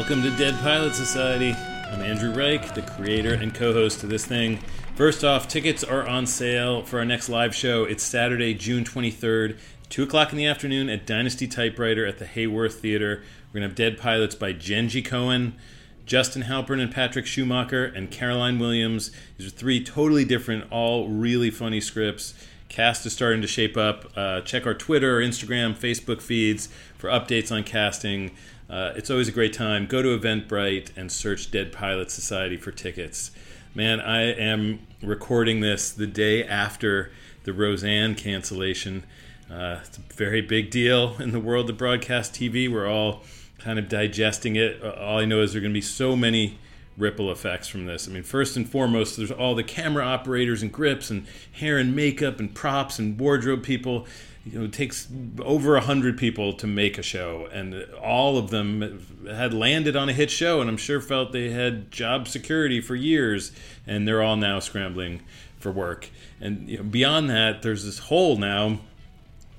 Welcome to Dead Pilot Society. I'm Andrew Reich, the creator and co host of this thing. First off, tickets are on sale for our next live show. It's Saturday, June 23rd, 2 o'clock in the afternoon at Dynasty Typewriter at the Hayworth Theater. We're going to have Dead Pilots by Genji Cohen, Justin Halpern and Patrick Schumacher, and Caroline Williams. These are three totally different, all really funny scripts. Cast is starting to shape up. Uh, check our Twitter, Instagram, Facebook feeds for updates on casting. Uh, it's always a great time. Go to Eventbrite and search Dead Pilot Society for tickets. Man, I am recording this the day after the Roseanne cancellation. Uh, it's a very big deal in the world of broadcast TV. We're all kind of digesting it. Uh, all I know is there are going to be so many ripple effects from this. I mean, first and foremost, there's all the camera operators and grips and hair and makeup and props and wardrobe people you know, it takes over a hundred people to make a show, and all of them had landed on a hit show, and I'm sure felt they had job security for years, and they're all now scrambling for work. And you know, beyond that, there's this hole now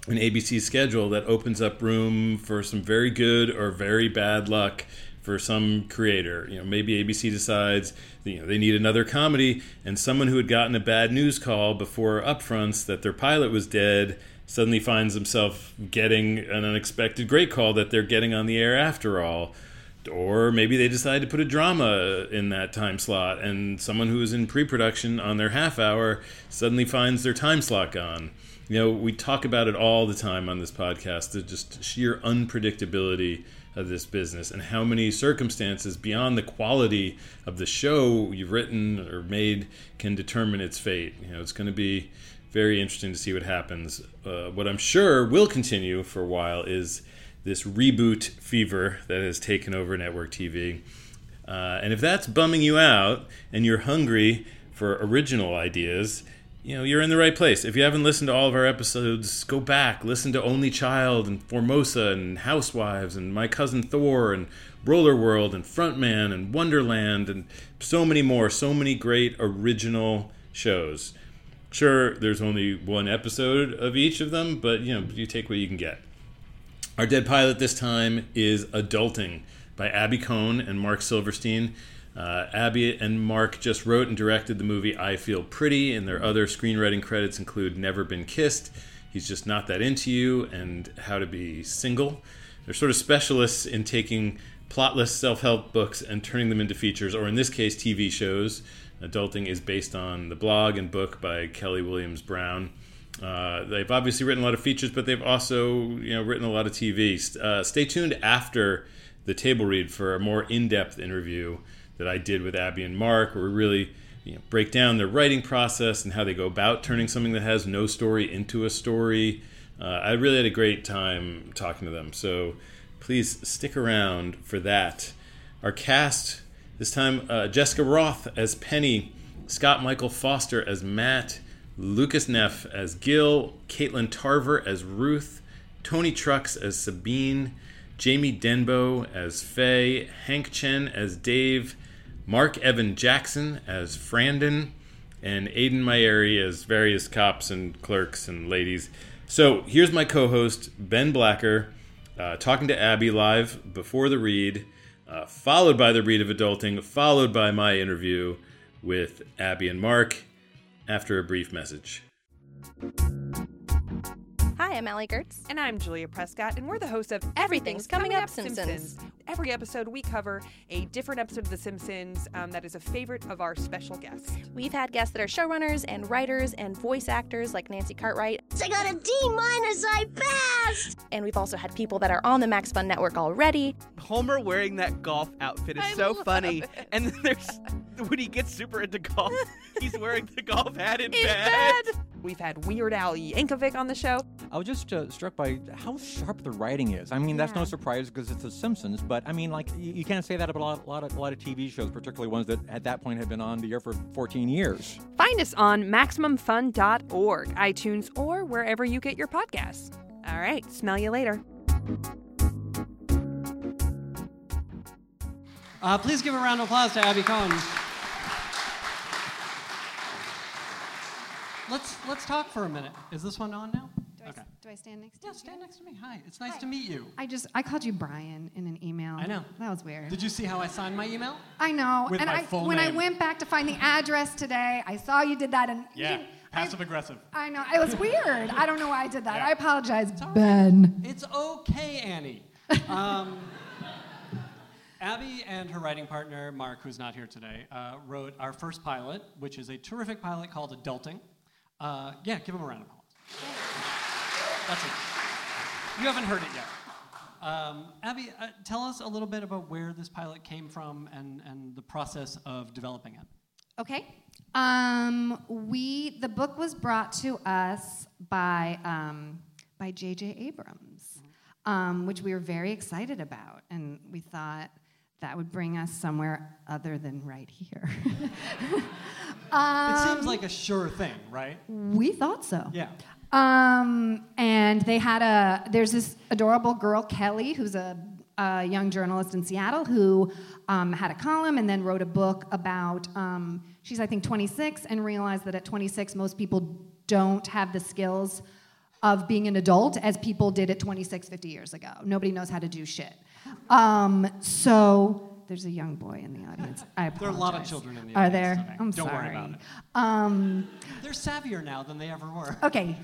in ABC's schedule that opens up room for some very good or very bad luck for some creator. You know, maybe ABC decides you know they need another comedy, and someone who had gotten a bad news call before upfronts that their pilot was dead suddenly finds himself getting an unexpected great call that they're getting on the air after all. Or maybe they decide to put a drama in that time slot, and someone who is in pre production on their half hour suddenly finds their time slot gone. You know, we talk about it all the time on this podcast the just sheer unpredictability of this business and how many circumstances beyond the quality of the show you've written or made can determine its fate. You know, it's going to be very interesting to see what happens. Uh, what I'm sure will continue for a while is this reboot fever that has taken over network TV. Uh, and if that's bumming you out and you're hungry for original ideas, you know, you're in the right place. If you haven't listened to all of our episodes, go back, listen to Only Child and Formosa and Housewives and My Cousin Thor and Roller World and Frontman and Wonderland and so many more, so many great original shows. Sure, there's only one episode of each of them, but you know, you take what you can get. Our dead pilot this time is Adulting by Abby Kohn and Marc Silverstein. Uh, Abby and Marc just wrote and directed the movie I Feel Pretty, and their other screenwriting credits include Never Been Kissed, He's Just Not That Into You, and How to Be Single. They're sort of specialists in taking plotless self help books and turning them into features, or in this case, TV shows. Adulting is based on the blog and book by Kelly Williams Brown. Uh, they've obviously written a lot of features, but they've also you know written a lot of TV. Uh, stay tuned after the table read for a more in-depth interview that I did with Abby and Marc, where we really you know, break down their writing process and how they go about turning something that has no story into a story. Uh, I really had a great time talking to them, so please stick around for that. Our cast this time, uh, Jessica Rothe as Penny, Scott Michael Foster as Matt, Lucas Neff as Gil, Katelyn Tarver as Ruth, Toni Trucks as Sabine, Jamie Denbo as Faye, Hank Chen as Dave, Marc Evan Jackson as Frandon, and Ayden Mayeri as various cops and clerks and ladies. So here's my co host, Ben Blacker, uh, talking to Abby live before the read uh, followed by the read of Adulting, followed by my interview with Abby and Marc after a brief message. Hi, I'm Allie Goertz. And I'm Julia Prescott, and we're the hosts of Everything's Coming Up Simpsons. Every episode, we cover a different episode of The Simpsons um, that is a favorite of our special guests. We've had guests that are showrunners and writers and voice actors like Nancy Cartwright. I got a D minus, I passed! And we've also had people that are on the Max Fun Network already. Homer wearing that golf outfit is I so funny. It. And then there's when he gets super into golf, he's wearing the golf hat in, in bed. bed. We've had Weird Al Yankovic on the show. I was just uh, struck by how sharp the writing is. I mean, that's no surprise because it's The Simpsons, but I mean, like, you, you can't say that about a lot, a lot, of, a lot of TV shows, particularly ones that at that point had been on the air for 14 years. Find us on MaximumFun.org, iTunes, or wherever you get your podcasts. All right, smell you later. Uh, please give a round of applause to Abby Kohn. let's let's talk for a minute. Is this one on now? Okay. Do I stand next to Yeah, you? Yeah, stand next to me. Hi. It's nice Hi. to meet you. I just I called you Brian in an email. I know. That was weird. Did you see how I signed my email? I know. With and my I, full when I went back to find the address today, I saw you did that and Yeah. didn't- Passive aggressive. I know. It was weird. I don't know why I did that. Yeah. I apologize, all right. Ben. It's okay, Annie. Um, Abby and her writing partner, Marc, who's not here today, uh, wrote our first pilot, which is a terrific pilot called Adulting. Uh, yeah, give him a round of applause. That's it. You haven't heard it yet. Um, Abby, uh, tell us a little bit about where this pilot came from and, and the process of developing it. Okay. Um, we the book was brought to us by um, by J.J. Abrams, um, which we were very excited about, and we thought that would bring us somewhere other than right here. it seems like a sure thing, right? we thought so. Yeah. Um, and they had a there's this adorable girl Kelly who's a, a young journalist in Seattle who um, had a column and then wrote a book about um, she's I think 26 and realized that at 26 most people don't have the skills of being an adult as people did at 26 50 years ago. Nobody knows how to do shit. Um, so there's a young boy in the audience. I apologize. There are a lot of children in the audience. Are there? today. I'm Don't sorry. worry about it. Um, They're savvier now than they ever were. Okay.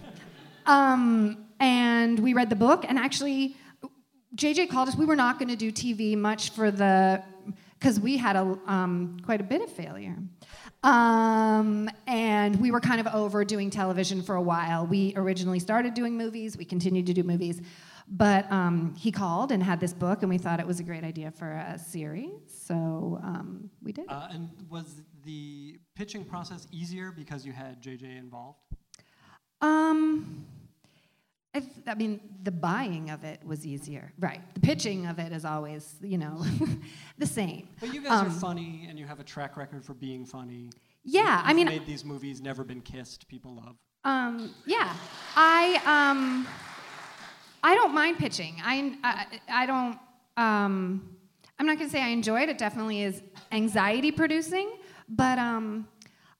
Um, and we read the book, and actually, JJ called us. We were not going to do TV much for the, because we had a um, quite a bit of failure. Um, and we were kind of over doing television for a while. We originally started doing movies, we continued to do movies. But um, he called and had this book, and we thought it was a great idea for a series. So um, we did. Uh, and was the pitching process easier because you had JJ involved? Um, I, th- I mean, the buying of it was easier, right? The pitching of it is always, you know, the same. But you guys are Um, funny, and you have a track record for being funny. Yeah, I You've mean, made these movies, never been kissed. People love. um, yeah, I um, I don't mind pitching. I I, I don't. Um, I'm not gonna say I enjoy it. It definitely is anxiety producing, but um,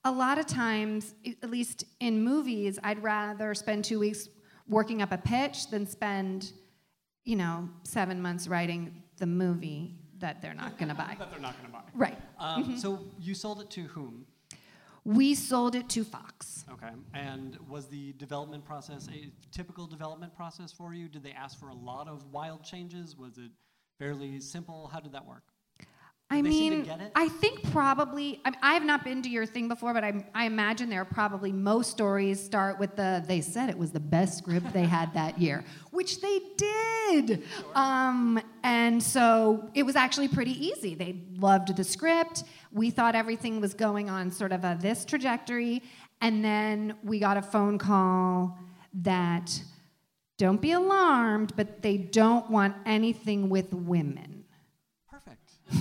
a lot of times, at least in movies, I'd rather spend two weeks working up a pitch than spend, you know, seven months writing the movie that they're not gonna buy. That they're not going to buy. Right. Um, So you sold it to whom? We sold it to Fox. Okay. And was the development process a typical development process for you? Did they ask for a lot of wild changes? Was it fairly simple? How did that work? I they mean? I think probably. I, I have not been to your thing before, but I, I imagine there are probably most stories start with the. They said it was the best script they had that year, which they did. Um, and so it was actually pretty easy. They loved the script. We thought everything was going on sort of a this trajectory, and then we got a phone call that. Don't be alarmed, but they don't want anything with women.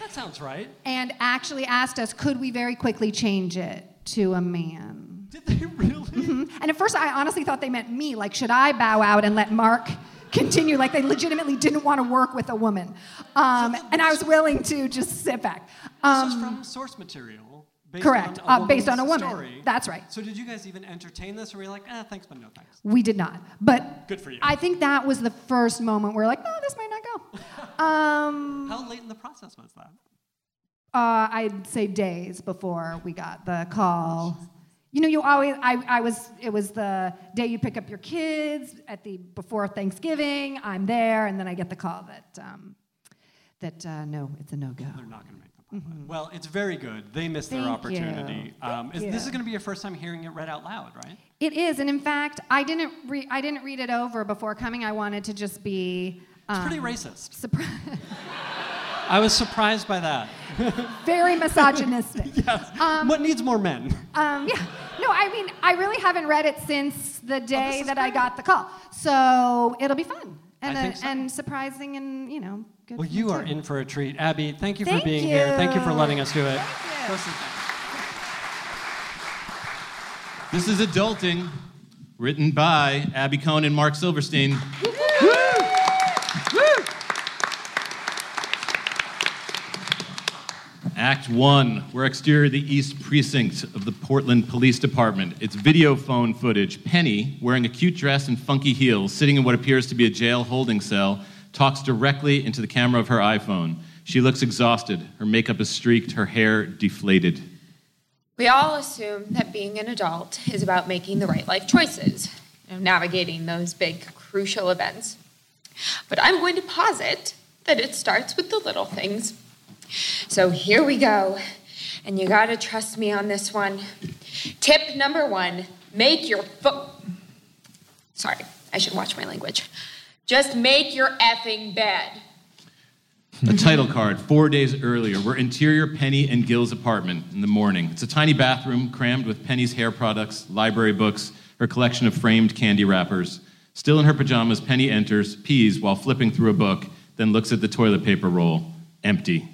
That sounds right. and actually asked us, could we very quickly change it to a man? Did they really? And at first, I honestly thought they meant me. Like, should I bow out and let Marc continue? Like, they legitimately didn't want to work with a woman. Um, and I was willing to just sit back. this Um, is from source material. Based correct, On uh, based on a woman. Story. That's right. So did you guys even entertain this, or were you like, ah, thanks, but no thanks? we did not. But Good for you. I think that was the first moment where, we're like, no, this might not go. Um, How late in the process was that? uh, I'd say days before we got the call. You know, you always, I, I was, it was the day you pick up your kids at the, before Thanksgiving, I'm there, and then I get the call that, um, that, uh, no, it's a no-go. They're not going to make the pilot. Well, it's very good. They missed their Mm-hmm. Thank you. opportunity. Um, is, This is going to be your first time hearing it read out loud, right? It is, and in fact, I didn't, re- I didn't read it over before coming. I wanted to just be, It's um, pretty racist. surpri- I was surprised by that. very misogynistic. Yes. what needs more men? Um, yeah. No, I mean, I really haven't read it since the day is that I got the call. So it'll be fun and, I uh, think so. and surprising and, you know, good. Well, for me you are in for a treat. Abby, thank you Thank for being here. Thank you for letting us do it. Thank you. Go sit down. This is Adulting, written by Abby Kohn and Marc Silverstein. Act one. We're exterior the East Precinct of the Portland Police Department. It's video phone footage. Penny, wearing a cute dress and funky heels, sitting in what appears to be a jail holding cell, talks directly into the camera of her iPhone. She looks exhausted. Her makeup is streaked, her hair deflated. We all assume that being an adult is about making the right life choices, you know, navigating those big, crucial events. But I'm going to posit that it starts with the little things. So here we go. And you gotta trust me on this one. Tip number one make your foot. Sorry, I should watch my language. Just make your effing bed. A title card four days earlier. We're interior Penny and Gil's apartment in the morning. It's a tiny bathroom crammed with Penny's hair products, library books, her collection of framed candy wrappers. Still in her pajamas, Penny enters, pees while flipping through a book, then looks at the toilet paper roll. Empty.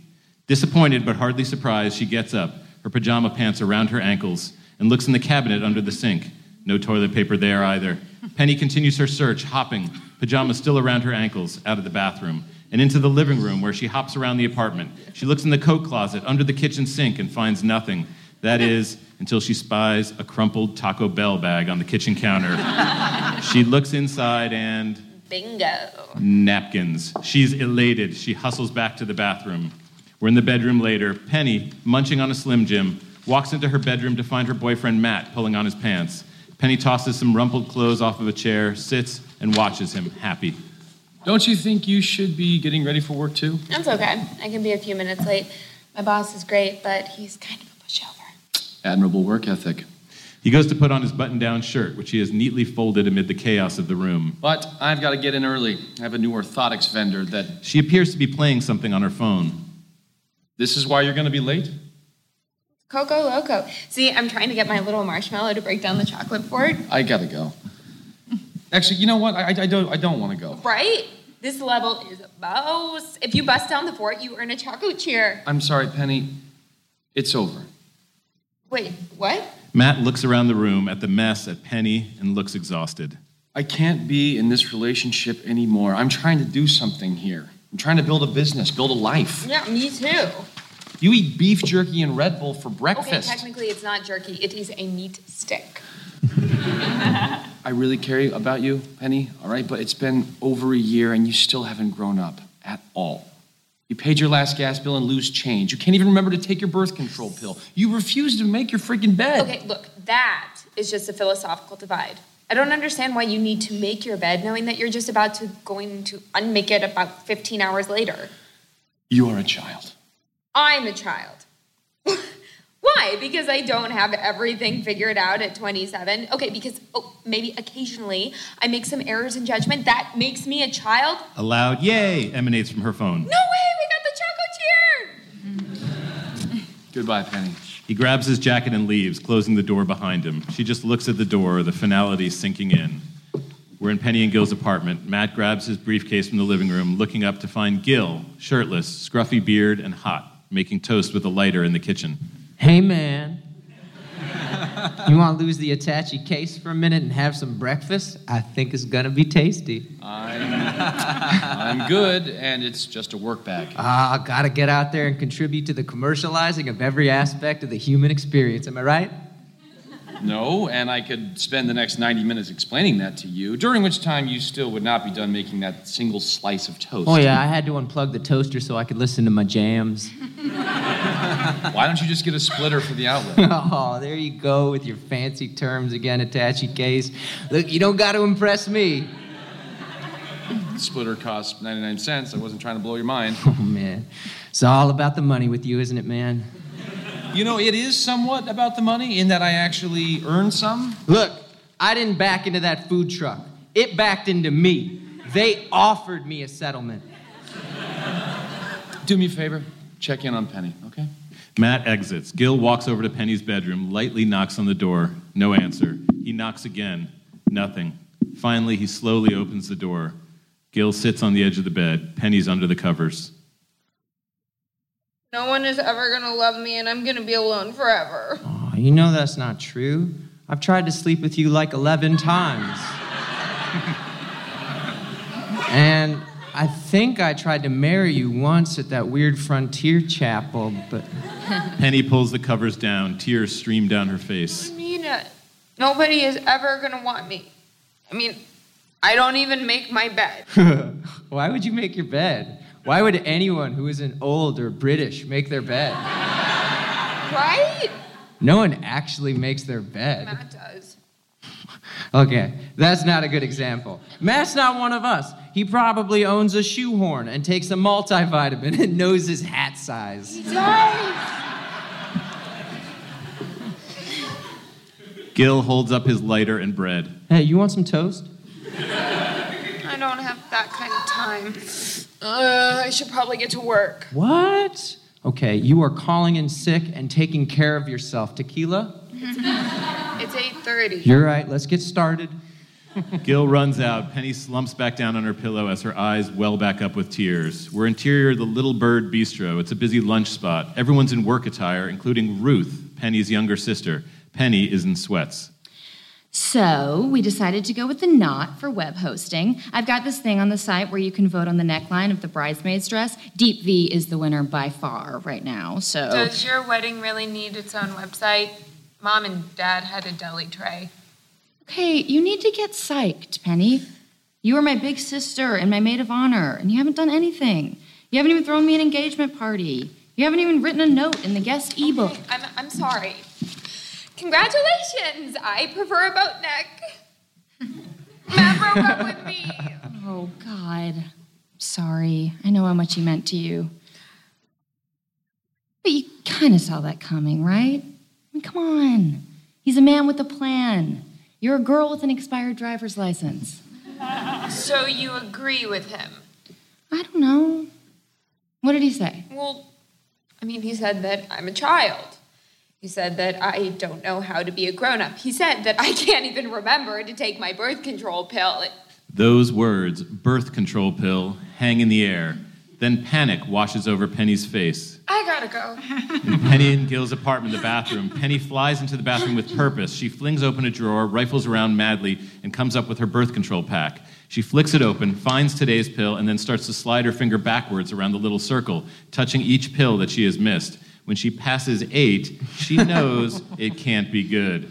Disappointed but hardly surprised, she gets up, her pajama pants around her ankles, and looks in the cabinet under the sink. No toilet paper there either. Penny continues her search, hopping, pajamas still around her ankles, out of the bathroom, and into the living room where she hops around the apartment. She looks in the coat closet, under the kitchen sink, and finds nothing. That is, until she spies a crumpled Taco Bell bag on the kitchen counter. she looks inside and Bingo. napkins. She's elated. She hustles back to the bathroom. We're in the bedroom later. Penny, munching on a Slim Jim, walks into her bedroom to find her boyfriend Matt pulling on his pants. Penny tosses some rumpled clothes off of a chair, sits, and watches him, happy. Don't you think you should be getting ready for work too? That's okay. I can be a few minutes late. My boss is great, but he's kind of a pushover. Admirable work ethic. He goes to put on his button down shirt, which he has neatly folded amid the chaos of the room. But I've got to get in early. I have a new orthotics vendor that. She appears to be playing something on her phone. This is why you're going to be late? Coco Loco. See, I'm trying to get my little marshmallow to break down the chocolate fort. I got to go. Actually, you know what? I, I, I don't, I don't want to go. Right? This level is boss. If you bust down the fort, you earn a chocolate cheer. I'm sorry, Penny. It's over. Wait, what? Matt looks around the room at the mess at Penny and looks exhausted. I can't be in this relationship anymore. I'm trying to do something here. I'm trying to build a business, build a life. Yeah, me too. You eat beef jerky and Red Bull for breakfast. Okay, technically it's not jerky. It is a meat stick. I really care about you, Penny, all right? But it's been over a year and you still haven't grown up at all. You paid your last gas bill and lose change. You can't even remember to take your birth control pill. You refuse to make your freaking bed. Okay, look, that is just a philosophical divide. I don't understand why you need to make your bed knowing that you're just about to going to unmake it about 15 hours later. You are a child. I'm a child. Why? Because I don't have everything figured out at 27? Okay, because oh, maybe occasionally I make some errors in judgment. That makes me a child? A loud yay emanates from her phone. No way, we got the choco cheer! Goodbye, Penny. He grabs his jacket and leaves, closing the door behind him. She just looks at the door, the finality sinking in. We're in Penny and Gil's apartment. Matt grabs his briefcase from the living room, looking up to find Gil, shirtless, scruffy beard, and hot, making toast with a lighter in the kitchen. Hey, man. you want to lose the Attache case for a minute and have some breakfast? I think it's going to be tasty. I'm, I'm good, and it's just a work bag. Ah, gotta get out there and contribute to the commercializing of every aspect of the human experience. Am I right? No, and I could spend the next 90 minutes explaining that to you, during which time you still would not be done making that single slice of toast. Oh, yeah, I had to unplug the toaster so I could listen to my jams. Why don't you just get a splitter for the outlet? oh, there you go with your fancy terms again, Attache case. Look, you don't got to impress me. splitter cost 99 cents. I wasn't trying to blow your mind. Oh, man. It's all about the money with you, isn't it, man? You know, it is somewhat about the money in that I actually earned some. Look, I didn't back into that food truck. It backed into me. They offered me a settlement. Do me a favor, check in on Penny, okay? Matt exits. Gil walks over to Penny's bedroom, lightly knocks on the door. No answer. He knocks again. Nothing. Finally, he slowly opens the door. Gil sits on the edge of the bed. Penny's under the covers. No one is ever gonna love me, and I'm gonna be alone forever. Oh, you know that's not true. I've tried to sleep with you like 11 times. and I think I tried to marry you once at that weird frontier chapel, but. Penny pulls the covers down. Tears stream down her face. I mean it. Nobody is ever gonna want me. I mean, I don't even make my bed. Why would you make your bed? Why would anyone who isn't old or British make their bed? Right? No one actually makes their bed. Matt does. Okay, that's not a good example. Matt's not one of us. He probably owns a shoehorn and takes a multivitamin and knows his hat size. He does. Gil holds up his lighter and bread. Hey, you want some toast? I don't have that kind of time. Uh, I should probably get to work. What? Okay, you are calling in sick and taking care of yourself. Tequila? it's 8:30. You're right, let's get started. Gil runs out. Penny slumps back down on her pillow as her eyes well back up with tears. We're interior the Little Bird Bistro. It's a busy lunch spot. Everyone's in work attire, including Ruth, Penny's younger sister. Penny is in sweats. So we decided to go with the knot for web hosting. I've got this thing on the site where you can vote on the neckline of the bridesmaid's dress. Deep V is the winner by far right now. So Does your wedding really need its own website? Mom and Dad had a deli tray. okay, you need to get psyched, Penny. You are my big sister and my maid of honor, and you haven't done anything. You haven't even thrown me an engagement party. You haven't even written a note in the guest ebook. I'm, I'm sorry. Congratulations! I prefer a boat neck. Matt broke up with me. Oh, God. Sorry. I know how much he meant to you. But you kind of saw that coming, right? I mean, come on. He's a man with a plan. You're a girl with an expired driver's license. So you agree with him? I don't know. What did he say? Well, I mean, he said that I'm a child. He said that I don't know how to be a grown up. He said that I can't even remember to take my birth control pill. Those words, birth control pill, hang in the air. Then panic washes over Penny's face. I gotta go. In Penny and Gil's apartment, the bathroom, Penny flies into the bathroom with purpose. She flings open a drawer, rifles around madly, and comes up with her birth control pack. She flicks it open, finds today's pill, and then starts to slide her finger backwards around the little circle, touching each pill that she has missed. When she passes eight, she knows it can't be good.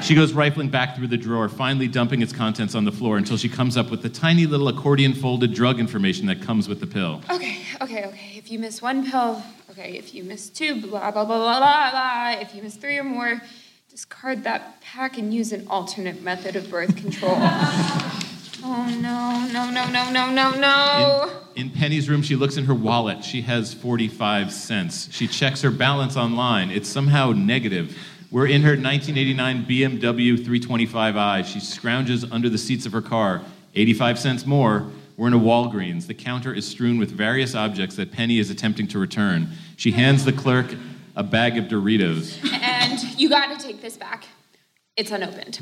She goes rifling back through the drawer, finally dumping its contents on the floor until she comes up with the tiny little accordion folded drug information that comes with the pill. Okay, okay, okay. If you miss one pill, okay. If you miss two, blah, blah, blah, blah, blah, blah. If you miss three or more, discard that pack and use an alternate method of birth control. oh, no, no, no, no, no, no, no. In Penny's room, she looks in her wallet. She has 45 cents. She checks her balance online. It's somehow negative. We're in her 1989 BMW 325i. She scrounges under the seats of her car. 85 cents more. We're in a Walgreens. The counter is strewn with various objects that Penny is attempting to return. She hands the clerk a bag of Doritos. And you gotta take this back. It's unopened.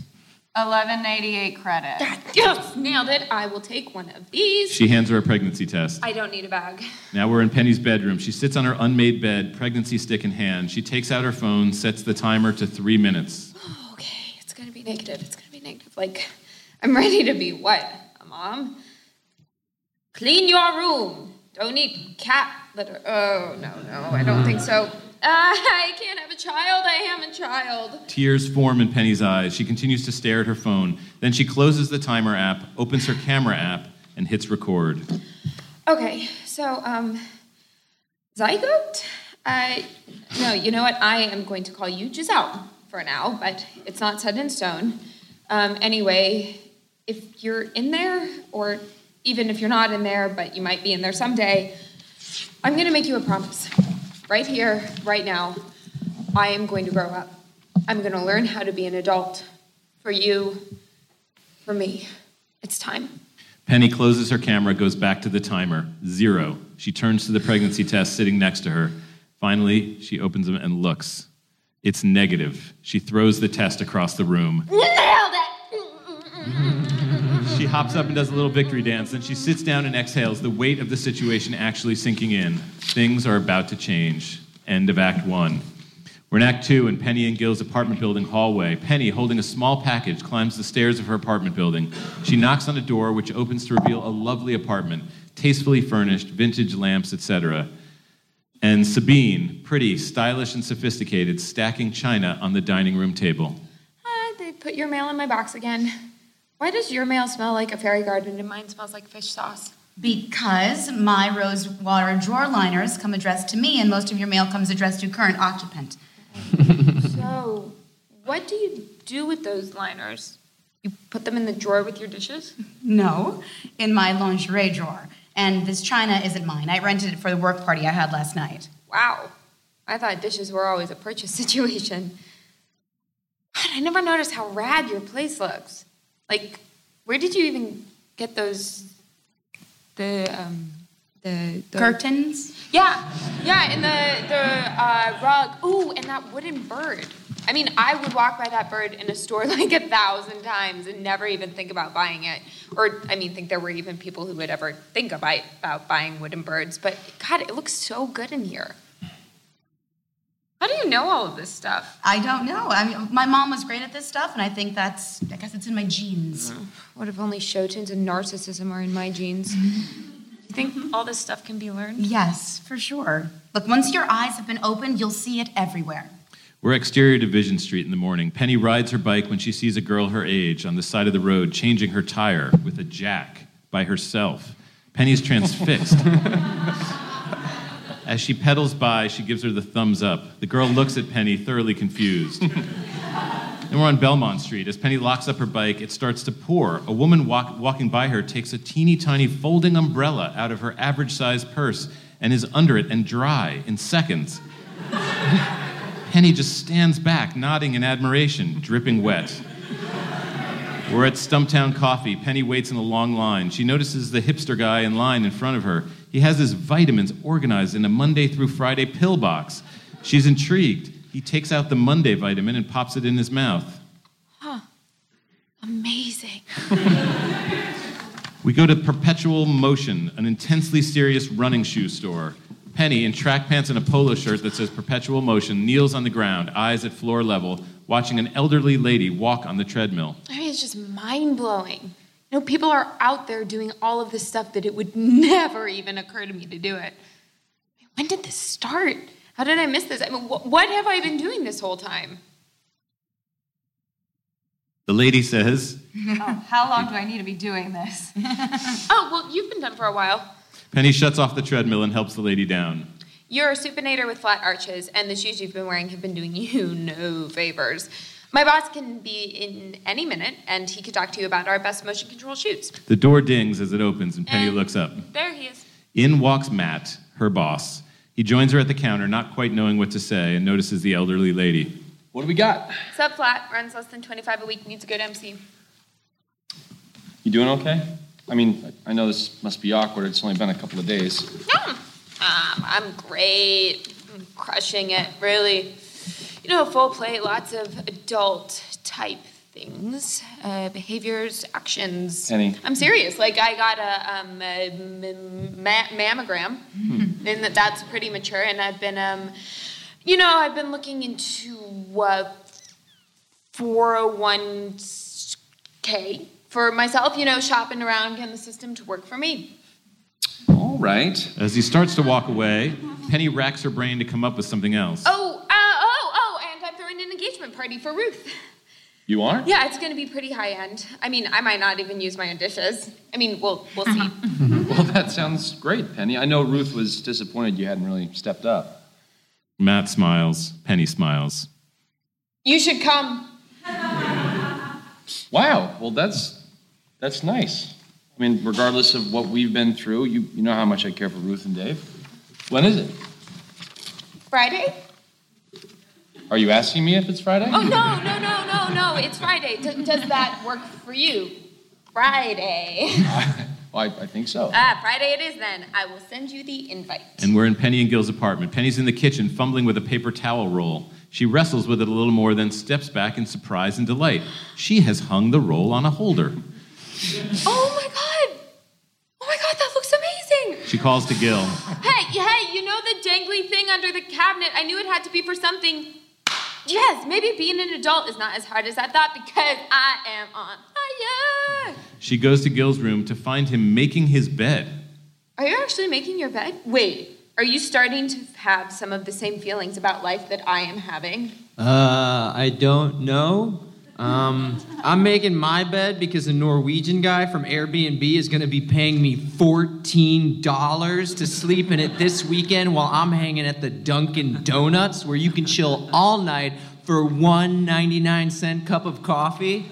1188 credit. Yes, nailed it. I will take one of these. She hands her a pregnancy test. I don't need a bag. Now we're in Penny's bedroom. She sits on her unmade bed, pregnancy stick in hand. She takes out her phone, sets the timer to three minutes. Oh, okay, it's gonna be negative. It's gonna be negative. Like, I'm ready to be what? A mom? Clean your room. Don't eat cat litter. Oh, no, no, I don't think so. Uh, I can't have a child. I am a child. Tears form in Penny's eyes. She continues to stare at her phone. Then she closes the timer app, opens her camera app, and hits record. Okay, so, um, zygote? I, no, you know what? I am going to call you Giselle for now, but it's not set in stone. Um, anyway, if you're in there, or even if you're not in there, but you might be in there someday, I'm going to make you a promise. Right here, right now, I am going to grow up. I'm going to learn how to be an adult. For you, for me. It's time. Penny closes her camera, goes back to the timer. Zero. She turns to the pregnancy test sitting next to her. Finally, she opens them and looks. It's negative. She throws the test across the room. Nailed it! She hops up and does a little victory dance. Then she sits down and exhales, the weight of the situation actually sinking in. Things are about to change. End of Act One. We're in Act Two in Penny and Gil's apartment building hallway. Penny, holding a small package, climbs the stairs of her apartment building. She knocks on a door which opens to reveal a lovely apartment, tastefully furnished, vintage lamps, etc. And Sabine, pretty, stylish, and sophisticated, stacking china on the dining room table. Uh, they put your mail in my box again. Why does your mail smell like a fairy garden and mine smells like fish sauce? Because my rose water drawer liners come addressed to me, and most of your mail comes addressed to current occupant. so, what do you do with those liners? You put them in the drawer with your dishes? No, in my lingerie drawer. And this china isn't mine. I rented it for the work party I had last night. Wow. I thought dishes were always a purchase situation. God, I never noticed how rad your place looks. Like, where did you even get those? The um, the, the Curtains? Yeah, yeah, and the the uh, rug. Ooh, and that wooden bird. I mean, I would walk by that bird in a store like a thousand times and never even think about buying it. Or, I mean, think there were even people who would ever think about, about buying wooden birds. But God, it looks so good in here. How do you know all of this stuff? I don't know. I mean, my mom was great at this stuff, and I think that's, I guess it's in my genes. What if only show and narcissism are in my genes? You think all this stuff can be learned? Yes, for sure. Look, once your eyes have been opened, you'll see it everywhere. We're exterior Division Street in the morning. Penny rides her bike when she sees a girl her age on the side of the road changing her tire with a jack by herself. Penny's transfixed. As she pedals by, she gives her the thumbs up. The girl looks at Penny, thoroughly confused. Then we're on Belmont Street. As Penny locks up her bike, it starts to pour. A woman walk, walking by her takes a teeny tiny folding umbrella out of her average sized purse and is under it and dry in seconds. Penny just stands back, nodding in admiration, dripping wet. We're at Stumptown Coffee. Penny waits in a long line. She notices the hipster guy in line in front of her. He has his vitamins organized in a Monday through Friday pill box. She's intrigued. He takes out the Monday vitamin and pops it in his mouth. Huh. Amazing. We go to Perpetual Motion, an intensely serious running shoe store. Penny, in track pants and a polo shirt that says Perpetual Motion, kneels on the ground, eyes at floor level, watching an elderly lady walk on the treadmill. I mean, it's just mind blowing. You know, people are out there doing all of this stuff that it would never even occur to me to do it. When did this start? How did I miss this? I mean, wh- what have I been doing this whole time? The lady says, oh, how long do I need to be doing this? oh, well, you've been done for a while. Penny shuts off the treadmill and helps the lady down. You're a supinator with flat arches, and the shoes you've been wearing have been doing you no favors. My boss can be in any minute, and he could talk to you about our best motion control shoots. The door dings as it opens, and Penny looks up. There he is. In walks Matt, her boss. He joins her at the counter, not quite knowing what to say, and notices the elderly lady. What do we got? Sub flat, runs less than 25 a week, needs a good MC. You doing okay? I mean, I know this must be awkward. It's only been a couple of days. Um, I'm great. I'm crushing it, really. You know, full plate, lots of adult type things, uh, behaviors, actions. Penny. I'm serious. Like, I got a, um, a m- ma- mammogram, and that that's pretty mature, and I've been, um, you know, I've been looking into uh, 401k for myself, you know, shopping around getting the system to work for me. All right. As he starts to walk away, Penny racks her brain to come up with something else. Uh, oh, oh, and I'm throwing an engagement party for Ruth. You are? Yeah, it's going to be pretty high end. I mean, I might not even use my own dishes. I mean, we'll we'll see. well, that sounds great, Penny. I know Ruth was disappointed you hadn't really stepped up. Matt smiles. Penny smiles. you should come. Wow. Well, that's that's nice. I mean, regardless of what we've been through, you you know how much I care for Ruth and Dave. When is it? Friday? Are you asking me if it's Friday? Oh no, no, no, no, no! It's Friday. D- does that work for you? Friday. Well, I, I think so. ah, Friday it is then. I will send you the invite. And we're in Penny and Gil's apartment. Penny's in the kitchen, fumbling with a paper towel roll. She wrestles with it a little more, then steps back in surprise and delight. She has hung the roll on a holder. Oh my god! Oh my god, that looks amazing! She calls to Gil. Hey, hey, you know the dangly thing under the cabinet? I knew it had to be for something yes, maybe being an adult is not as hard as I thought because I am on fire. She goes to Gil's room to find him making his bed. Are you actually making your bed? Wait, are you starting to have some of the same feelings about life that I am having? Uh, I don't know. Um, I'm making my bed because a Norwegian guy from Airbnb is going to be paying me $14 to sleep in it this weekend while I'm hanging at the Dunkin' Donuts where you can chill all night for one 99 cent cup of coffee.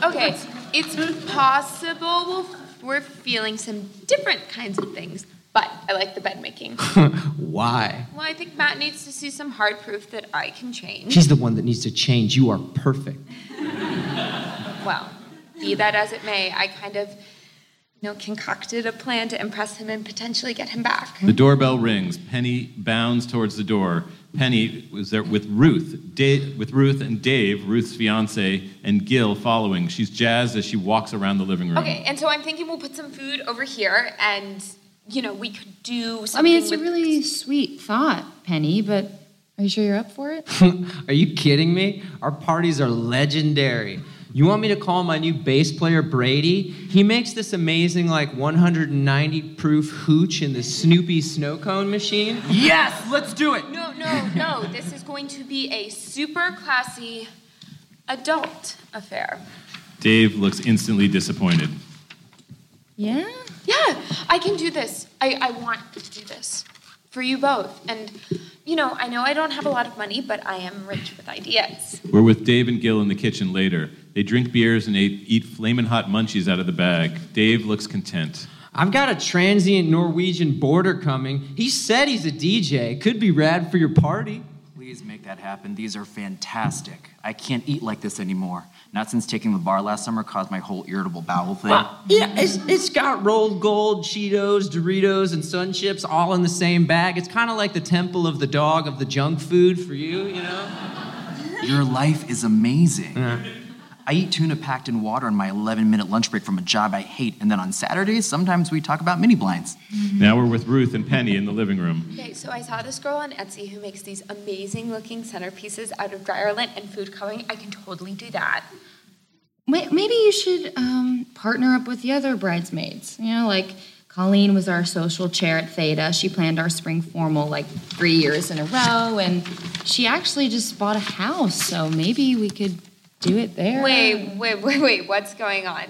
Okay, it's possible we're feeling some different kinds of things, but I like the bed making. Why? Well, I think Matt needs to see some hard proof that I can change. He's the one that needs to change. You are perfect. Well, be that as it may, I kind of, you know, concocted a plan to impress him and potentially get him back. The doorbell rings. Penny bounds towards the door. Penny was there with Ruth, Da- with Ruth and Dave, Ruth's fiance, and Gil following. She's jazzed as she walks around the living room. Okay, and so I'm thinking we'll put some food over here, and you know, we could do something. I mean, it's with a really sweet thought, Penny, but are you sure you're up for it? are you kidding me? Our parties are legendary. You want me to call my new bass player Brady? He makes this amazing, like 190 proof hooch in the Snoopy snow cone machine. Yes, let's do it. No, no, no. this is going to be a super classy adult affair. Dave looks instantly disappointed. Yeah? Yeah, I can do this. I, I want to do this for you both. And, you know, I know I don't have a lot of money, but I am rich with ideas. We're with Dave and Gil in the kitchen later. They drink beers and eat, eat flamin' hot munchies out of the bag. Dave looks content. I've got a transient Norwegian boarder coming. He said he's a DJ. Could be rad for your party. Please make that happen. These are fantastic. I can't eat like this anymore. Not since taking the bar last summer caused my whole irritable bowel thing. Well, yeah, it's, it's got Rold Gold, Cheetos, Doritos, and Sun Chips all in the same bag. It's kind of like the temple of the dog of the junk food for you, you know? Your life is amazing. I eat tuna packed in water on my 11 minute lunch break from a job I hate, and then on Saturdays, sometimes we talk about mini blinds. Now we're with Ruth and Penny in the living room. Okay, so I saw this girl on Etsy who makes these amazing looking centerpieces out of dryer lint and food coloring. I can totally do that. Wait, maybe you should um, partner up with the other bridesmaids. You know, like Colleen was our social chair at Theta. She planned our spring formal like three years in a row, and she actually just bought a house. So maybe we could do it there. Wait, wait, wait, wait. What's going on?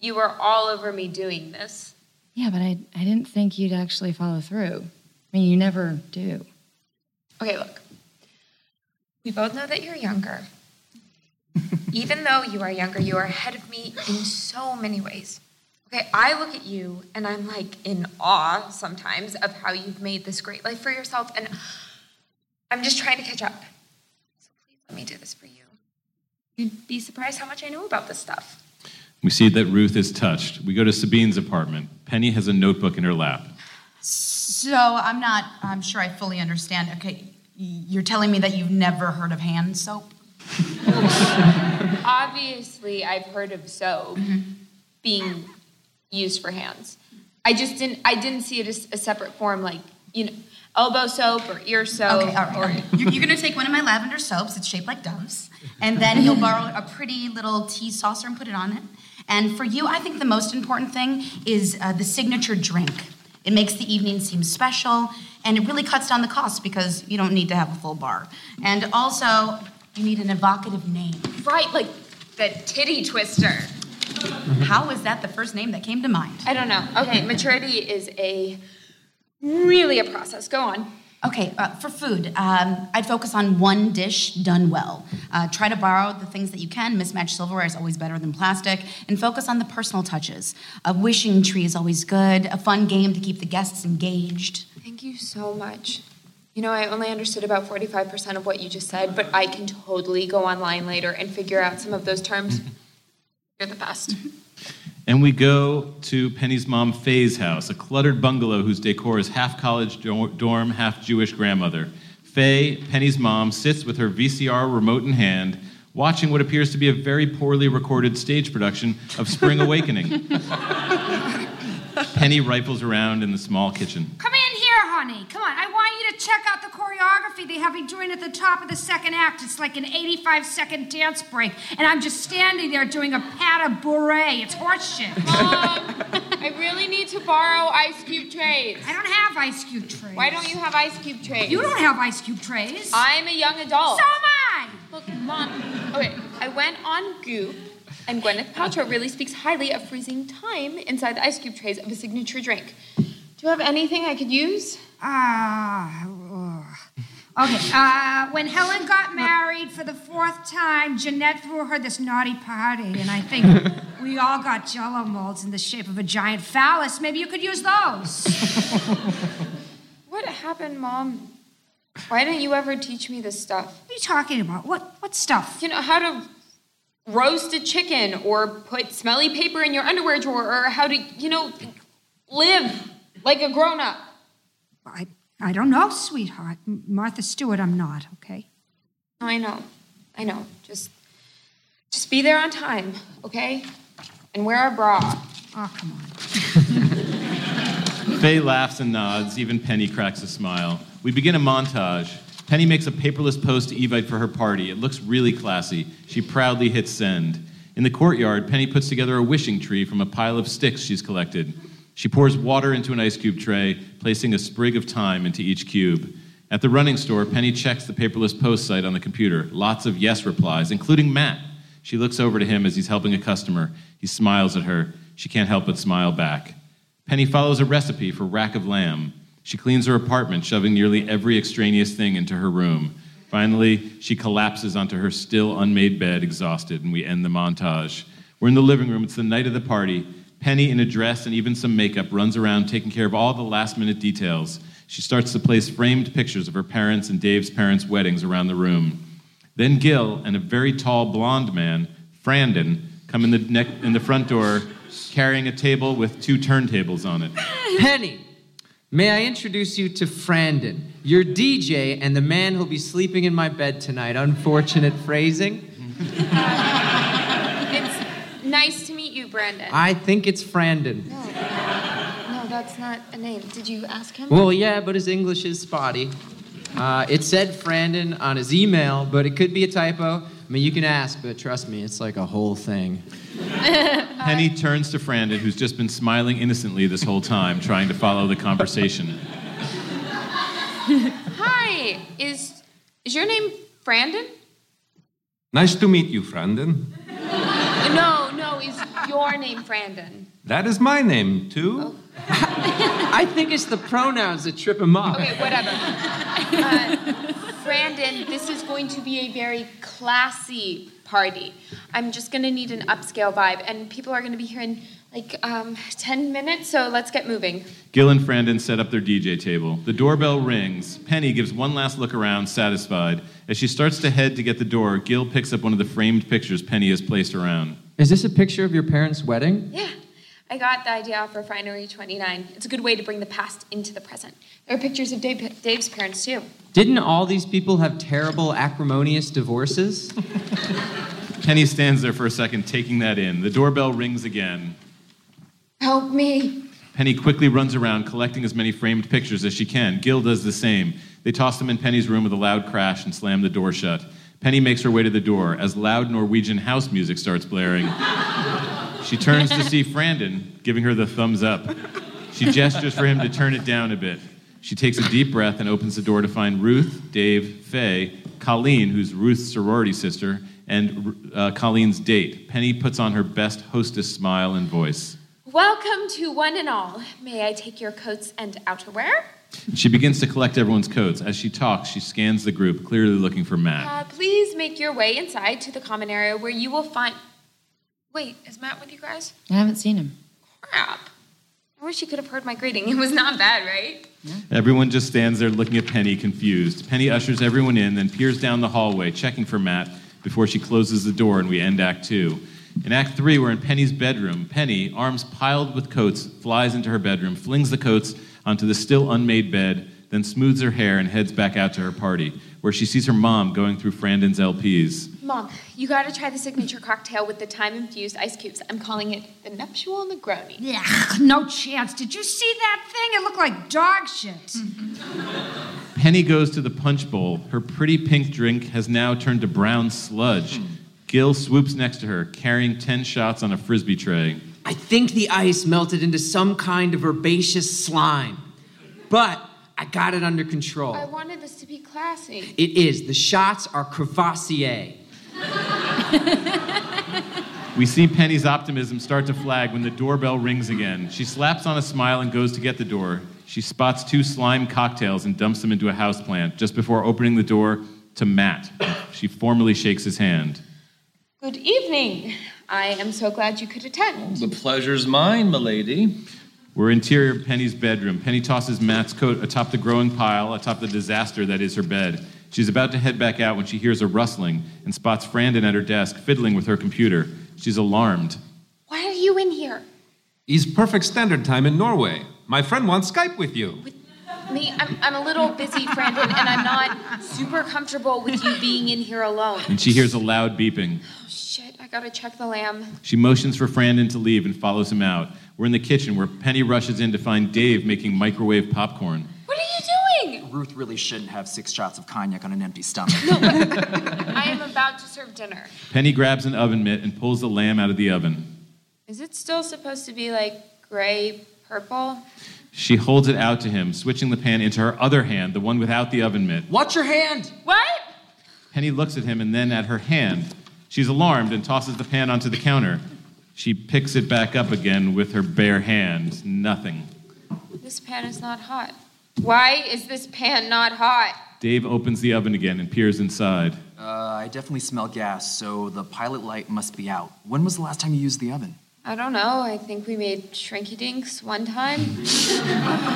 You were all over me doing this. Yeah, but I, I didn't think you'd actually follow through. I mean, you never do. Okay, look. We both know that you're younger. Even though you are younger, you are ahead of me in so many ways. Okay, I look at you and I'm like in awe sometimes of how you've made this great life for yourself, and I'm just trying to catch up. So please let me do this for you. You'd be surprised how much I know about this stuff. We see that Ruth is touched. We go to Sabine's apartment. Penny has a notebook in her lap. So I'm not, I'm sure I fully understand. Okay, you're telling me that you've never heard of hand soap? Obviously, I've heard of soap mm-hmm. being used for hands. I just didn't. I didn't see it as a separate form, like you know, elbow soap or ear soap. Okay, all right. or-. You're, you're gonna take one of my lavender soaps. It's shaped like doves, and then you'll borrow a pretty little tea saucer and put it on it. And for you, I think the most important thing is uh, the signature drink. It makes the evening seem special, and it really cuts down the cost because you don't need to have a full bar. And also, you need an evocative name. Right, like the titty twister. How was that the first name that came to mind? I don't know. Okay, maturity is a really a process. Go on. Okay, uh, for food, um, I'd focus on one dish done well. Uh, try to borrow the things that you can. Mismatched silverware is always better than plastic. And focus on the personal touches. A wishing tree is always good. A fun game to keep the guests engaged. Thank you so much. You know, I only understood about 45% of what you just said, but I can totally go online later and figure out some of those terms. You're the best. And we go to Penny's mom, Faye's house, a cluttered bungalow whose decor is half college dorm, half Jewish grandmother. Faye, Penny's mom, sits with her VCR remote in hand, watching what appears to be a very poorly recorded stage production of Spring Awakening. Penny rifles around in the small kitchen. Come in here, honey. Come on. I want you to check out the choreography they have me doing at the top of the second act. It's like an 85 second dance break, and I'm just standing there doing a pas de bourrée. It's horseshit. Mom, I really need to borrow ice cube trays. I don't have ice cube trays. Why don't you have ice cube trays? You don't have ice cube trays. I'm a young adult. So am I. Look, Mom. Okay, I went on Goop, and Gwyneth Paltrow really speaks highly of freezing thyme inside the ice cube trays of a signature drink. Do you have anything I could use? Ah. okay. Uh, when Helen got married for the fourth time, Jeanette threw her this naughty party, and I think we all got jello molds in the shape of a giant phallus. Maybe you could use those. What happened, Mom? Why didn't you ever teach me this stuff? What are you talking about? What what stuff? You know, how to roast a chicken or put smelly paper in your underwear drawer or how to, you know, live like a grown up. I I don't know, sweetheart. Martha Stewart, I'm not. Okay. I know. I know. Just just be there on time, okay? And wear a bra. Oh, come on. Faye laughs and nods. Even Penny cracks a smile. We begin a montage. Penny makes a paperless post to Evite for her party. It looks really classy. She proudly hits send. In the courtyard, Penny puts together a wishing tree from a pile of sticks she's collected. She pours water into an ice cube tray, placing a sprig of thyme into each cube. At the running store, Penny checks the paperless post site on the computer. Lots of yes replies, including Matt. She looks over to him as he's helping a customer. He smiles at her. She can't help but smile back. Penny follows a recipe for rack of lamb. She cleans her apartment, shoving nearly every extraneous thing into her room. Finally, she collapses onto her still unmade bed, exhausted, and we end the montage. We're in the living room. It's the night of the party. Penny, in a dress and even some makeup, runs around taking care of all the last minute details. She starts to place framed pictures of her parents' and Dave's parents' weddings around the room. Then Gil and a very tall blonde man, Frandon, come in the, neck, in the front door carrying a table with two turntables on it. Penny, may I introduce you to Frandon, your DJ and the man who'll be sleeping in my bed tonight. Unfortunate phrasing. It's nice to meet you, Brandon. I think it's Frandon. No, no, that's not a name. Did you ask him? Well, yeah, but his English is spotty. Uh, it said Frandon on his email, but it could be a typo. I mean, you can ask, but trust me, it's like a whole thing. Penny turns to Frandon, who's just been smiling innocently this whole time, trying to follow the conversation. Hi, is is your name Brandon? Nice to meet you, Frandon. No, no, is your name Brandon? That is my name, too. I think it's the pronouns that trip him up. Okay, whatever. Uh, Brandon, this is going to be a very classy party. I'm just gonna need an upscale vibe, and people are gonna be here in like um, 10 minutes, so let's get moving. Gil and Frandon set up their DJ table. The doorbell rings. Penny gives one last look around, satisfied. As she starts to head to get the door, Gil picks up one of the framed pictures Penny has placed around. Is this a picture of your parents' wedding? Yeah, I got the idea off Refinery 29. It's a good way to bring the past into the present. There are pictures of Dave, Dave's parents, too. Didn't all these people have terrible acrimonious divorces? Penny stands there for a second, taking that in. The doorbell rings again. Help me. Penny quickly runs around, collecting as many framed pictures as she can. Gil does the same. They toss them in Penny's room with a loud crash and slam the door shut. Penny makes her way to the door as loud Norwegian house music starts blaring. She turns to see Frandon, giving her the thumbs up. She gestures for him to turn it down a bit. She takes a deep breath and opens the door to find Ruth, Dave, Faye, Colleen, who's Ruth's sorority sister, and uh, Colleen's date. Penny puts on her best hostess smile and voice. Welcome to one and all. May I take your coats and outerwear? She begins to collect everyone's coats. As she talks, she scans the group, clearly looking for Matt. Uh, please make your way inside to the common area where you will find. Wait, is Matt with you guys? I haven't seen him. Crap. I wish you could have heard my greeting. It was not bad, right? Everyone just stands there looking at Penny, confused. Penny ushers everyone in, then peers down the hallway, checking for Matt before she closes the door and we end Act Two. In Act Three, we're in Penny's bedroom. Penny, arms piled with coats, flies into her bedroom, flings the coats onto the still unmade bed, then smooths her hair and heads back out to her party, where she sees her mom going through Frandon's LPs. Mom, you gotta try the signature cocktail with the thyme-infused ice cubes. I'm calling it the nuptial Negroni. Yeah, no chance. Did you see that thing? It looked like dog shit. Penny goes to the punch bowl. Her pretty pink drink has now turned to brown sludge. Hmm. Gil swoops next to her, carrying 10 shots on a frisbee tray. I think the ice melted into some kind of herbaceous slime. But I got it under control. I wanted this to be classy. It is. The shots are Courvoisier. We see Penny's optimism start to flag when the doorbell rings again. She slaps on a smile and goes to get the door. She spots two slime cocktails and dumps them into a houseplant just before opening the door to Matt. She formally shakes his hand. Good evening. I am so glad you could attend. The pleasure's mine, milady. We're in interior Penny's bedroom. Penny tosses Matt's coat atop the growing pile, atop the disaster that is her bed. She's about to head back out when she hears a rustling and spots Frandon at her desk fiddling with her computer. She's alarmed. Why are you in here? Is perfect standard time in Norway. My friend wants Skype with you. With Me, I'm, I'm a little busy, Brandon, and I'm not super comfortable with you being in here alone. And she hears a loud beeping. Oh, shit, I gotta check the lamb. She motions for Frandon to leave and follows him out. We're in the kitchen where Penny rushes in to find Dave making microwave popcorn. What are you doing? Ruth really shouldn't have six shots of cognac on an empty stomach. I am about to serve dinner. Penny grabs an oven mitt and pulls the lamb out of the oven. Is it still supposed to be like gray purple? She holds it out to him, switching the pan into her other hand, the one without the oven mitt. Watch your hand! What? Penny looks at him and then at her hand. She's alarmed and tosses the pan onto the counter. She picks it back up again with her bare hand. Nothing. This pan is not hot. Why is this pan not hot? Dave opens the oven again and peers inside. uh, I definitely smell gas, so the pilot light must be out. When was the last time you used the oven? I don't know. I think we made shrinky dinks one time.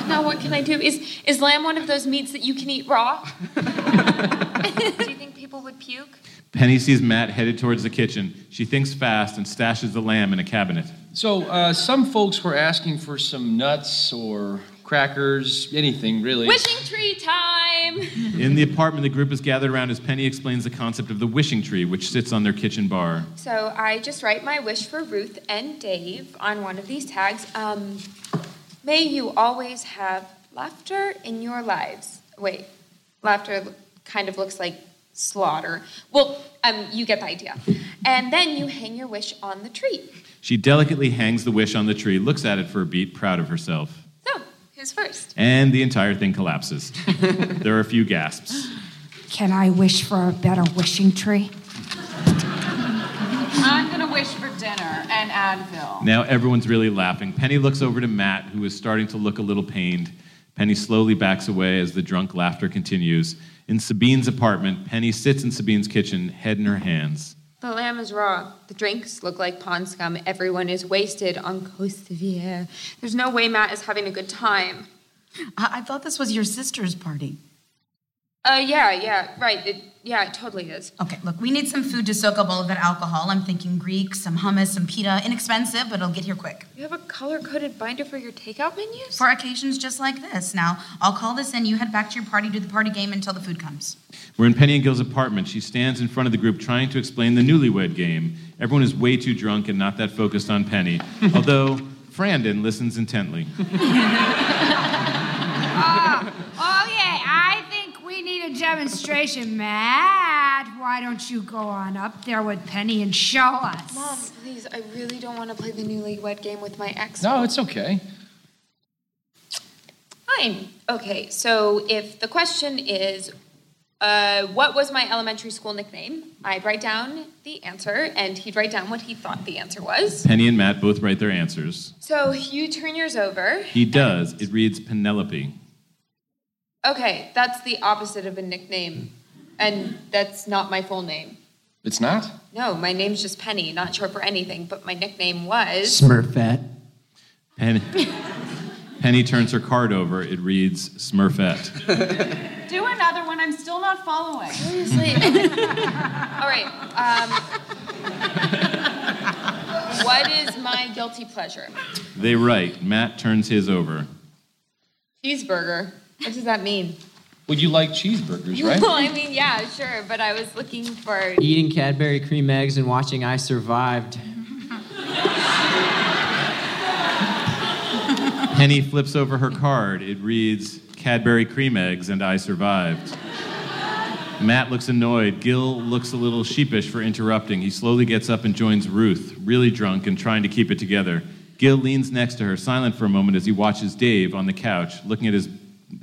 now what can I do? Is is lamb one of those meats that you can eat raw? do you think people would puke? Penny sees Matt headed towards the kitchen. She thinks fast and stashes the lamb in a cabinet. So, uh, some folks were asking for some nuts or crackers, anything really. Wishing tree time! In the apartment, the group is gathered around as Penny explains the concept of the wishing tree, which sits on their kitchen bar. So I just write my wish for Ruth and Dave on one of these tags. Um, may you always have laughter in your lives. Wait, laughter kind of looks like slaughter. Well, um, you get the idea. And then you hang your wish on the tree. She delicately hangs the wish on the tree, looks at it for a beat, proud of herself. So, who's first? And the entire thing collapses. there are a few gasps. Can I wish for a better wishing tree? I'm gonna wish for dinner and Advil. Now everyone's really laughing. Penny looks over to Matt, who is starting to look a little pained. Penny slowly backs away as the drunk laughter continues. In Sabine's apartment, Penny sits in Sabine's kitchen, head in her hands. The lamb is raw. The drinks look like pond scum. Everyone is wasted on Cote d'Ivoire. There's no way Matt is having a good time. I, I thought this was your sister's party. Uh, yeah, yeah, right. It, yeah, it totally is. Okay, look, we need some food to soak up all of that alcohol. I'm thinking Greek, some hummus, some pita. Inexpensive, but it'll get here quick. You have a color-coded binder for your takeout menus? For occasions just like this. Now, I'll call this in. You head back to your party, do the party game until the food comes. We're in Penny and Gil's apartment. She stands in front of the group trying to explain the newlywed game. Everyone is way too drunk and not that focused on Penny, although Frandon listens intently. oh, oh, yeah, I think we need a demonstration. Matt, why don't you go on up there with Penny and show us? Mom, please, I really don't want to play the newlywed game with my ex. No, it's okay. Fine. Okay, so if the question is, uh, what was my elementary school nickname? I'd write down the answer, and he'd write down what he thought the answer was. Penny and Matt both write their answers. So you turn yours over. He does. It reads Penelope. Okay, that's the opposite of a nickname, and that's not my full name. It's not? No, my name's just Penny, not short for anything, but my nickname was. Smurfette. Penny, Penny turns her card over. It reads Smurfette. Do another one. I'm still not following. Seriously. All right. Um, what is my guilty pleasure? They write. Matt turns his over. Cheeseburger. What does that mean? Well, you like cheeseburgers, right? Well, I mean, yeah, sure, but I was looking for. Eating Cadbury cream eggs and watching I Survived. Penny flips over her card. It reads Cadbury cream eggs and I survived. Matt looks annoyed. Gil looks a little sheepish for interrupting. He slowly gets up and joins Ruth, really drunk and trying to keep it together. Gil leans next to her, silent for a moment as he watches Dave on the couch, looking at his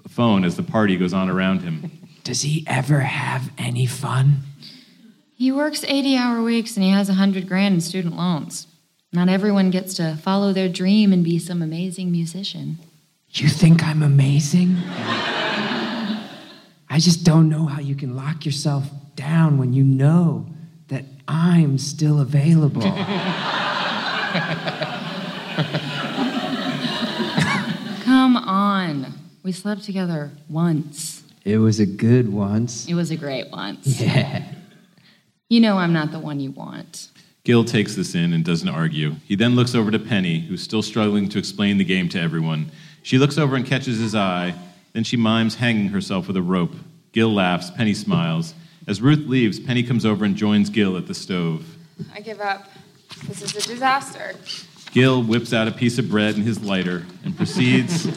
phone as the party goes on around him. Does he ever have any fun? He works 80 hour weeks and he has 100 grand in student loans. Not everyone gets to follow their dream and be some amazing musician. You think I'm amazing? I just don't know how you can lock yourself down when you know that I'm still available. Come on. We slept together once. it was a good once. It was a great once. Yeah. You know I'm not the one you want. Gil takes this in and doesn't argue. He then looks over to Penny, who's still struggling to explain the game to everyone. She looks over and catches his eye. Then she mimes hanging herself with a rope. Gil laughs. Penny smiles. As Ruth leaves, Penny comes over and joins Gil at the stove. I give up. This is a disaster. Gil whips out a piece of bread and his lighter and proceeds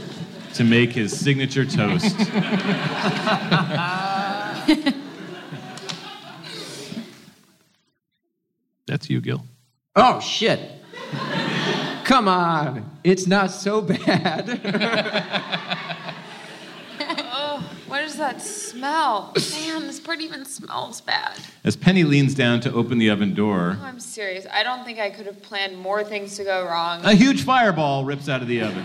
to make his signature toast. That's you, Gil. Oh, shit. Come on. It's not so bad. what is that smell? Man, this part even smells bad. As Penny leans down to open the oven door, Oh, I'm serious. I don't think I could have planned more things to go wrong. a huge fireball rips out of the oven.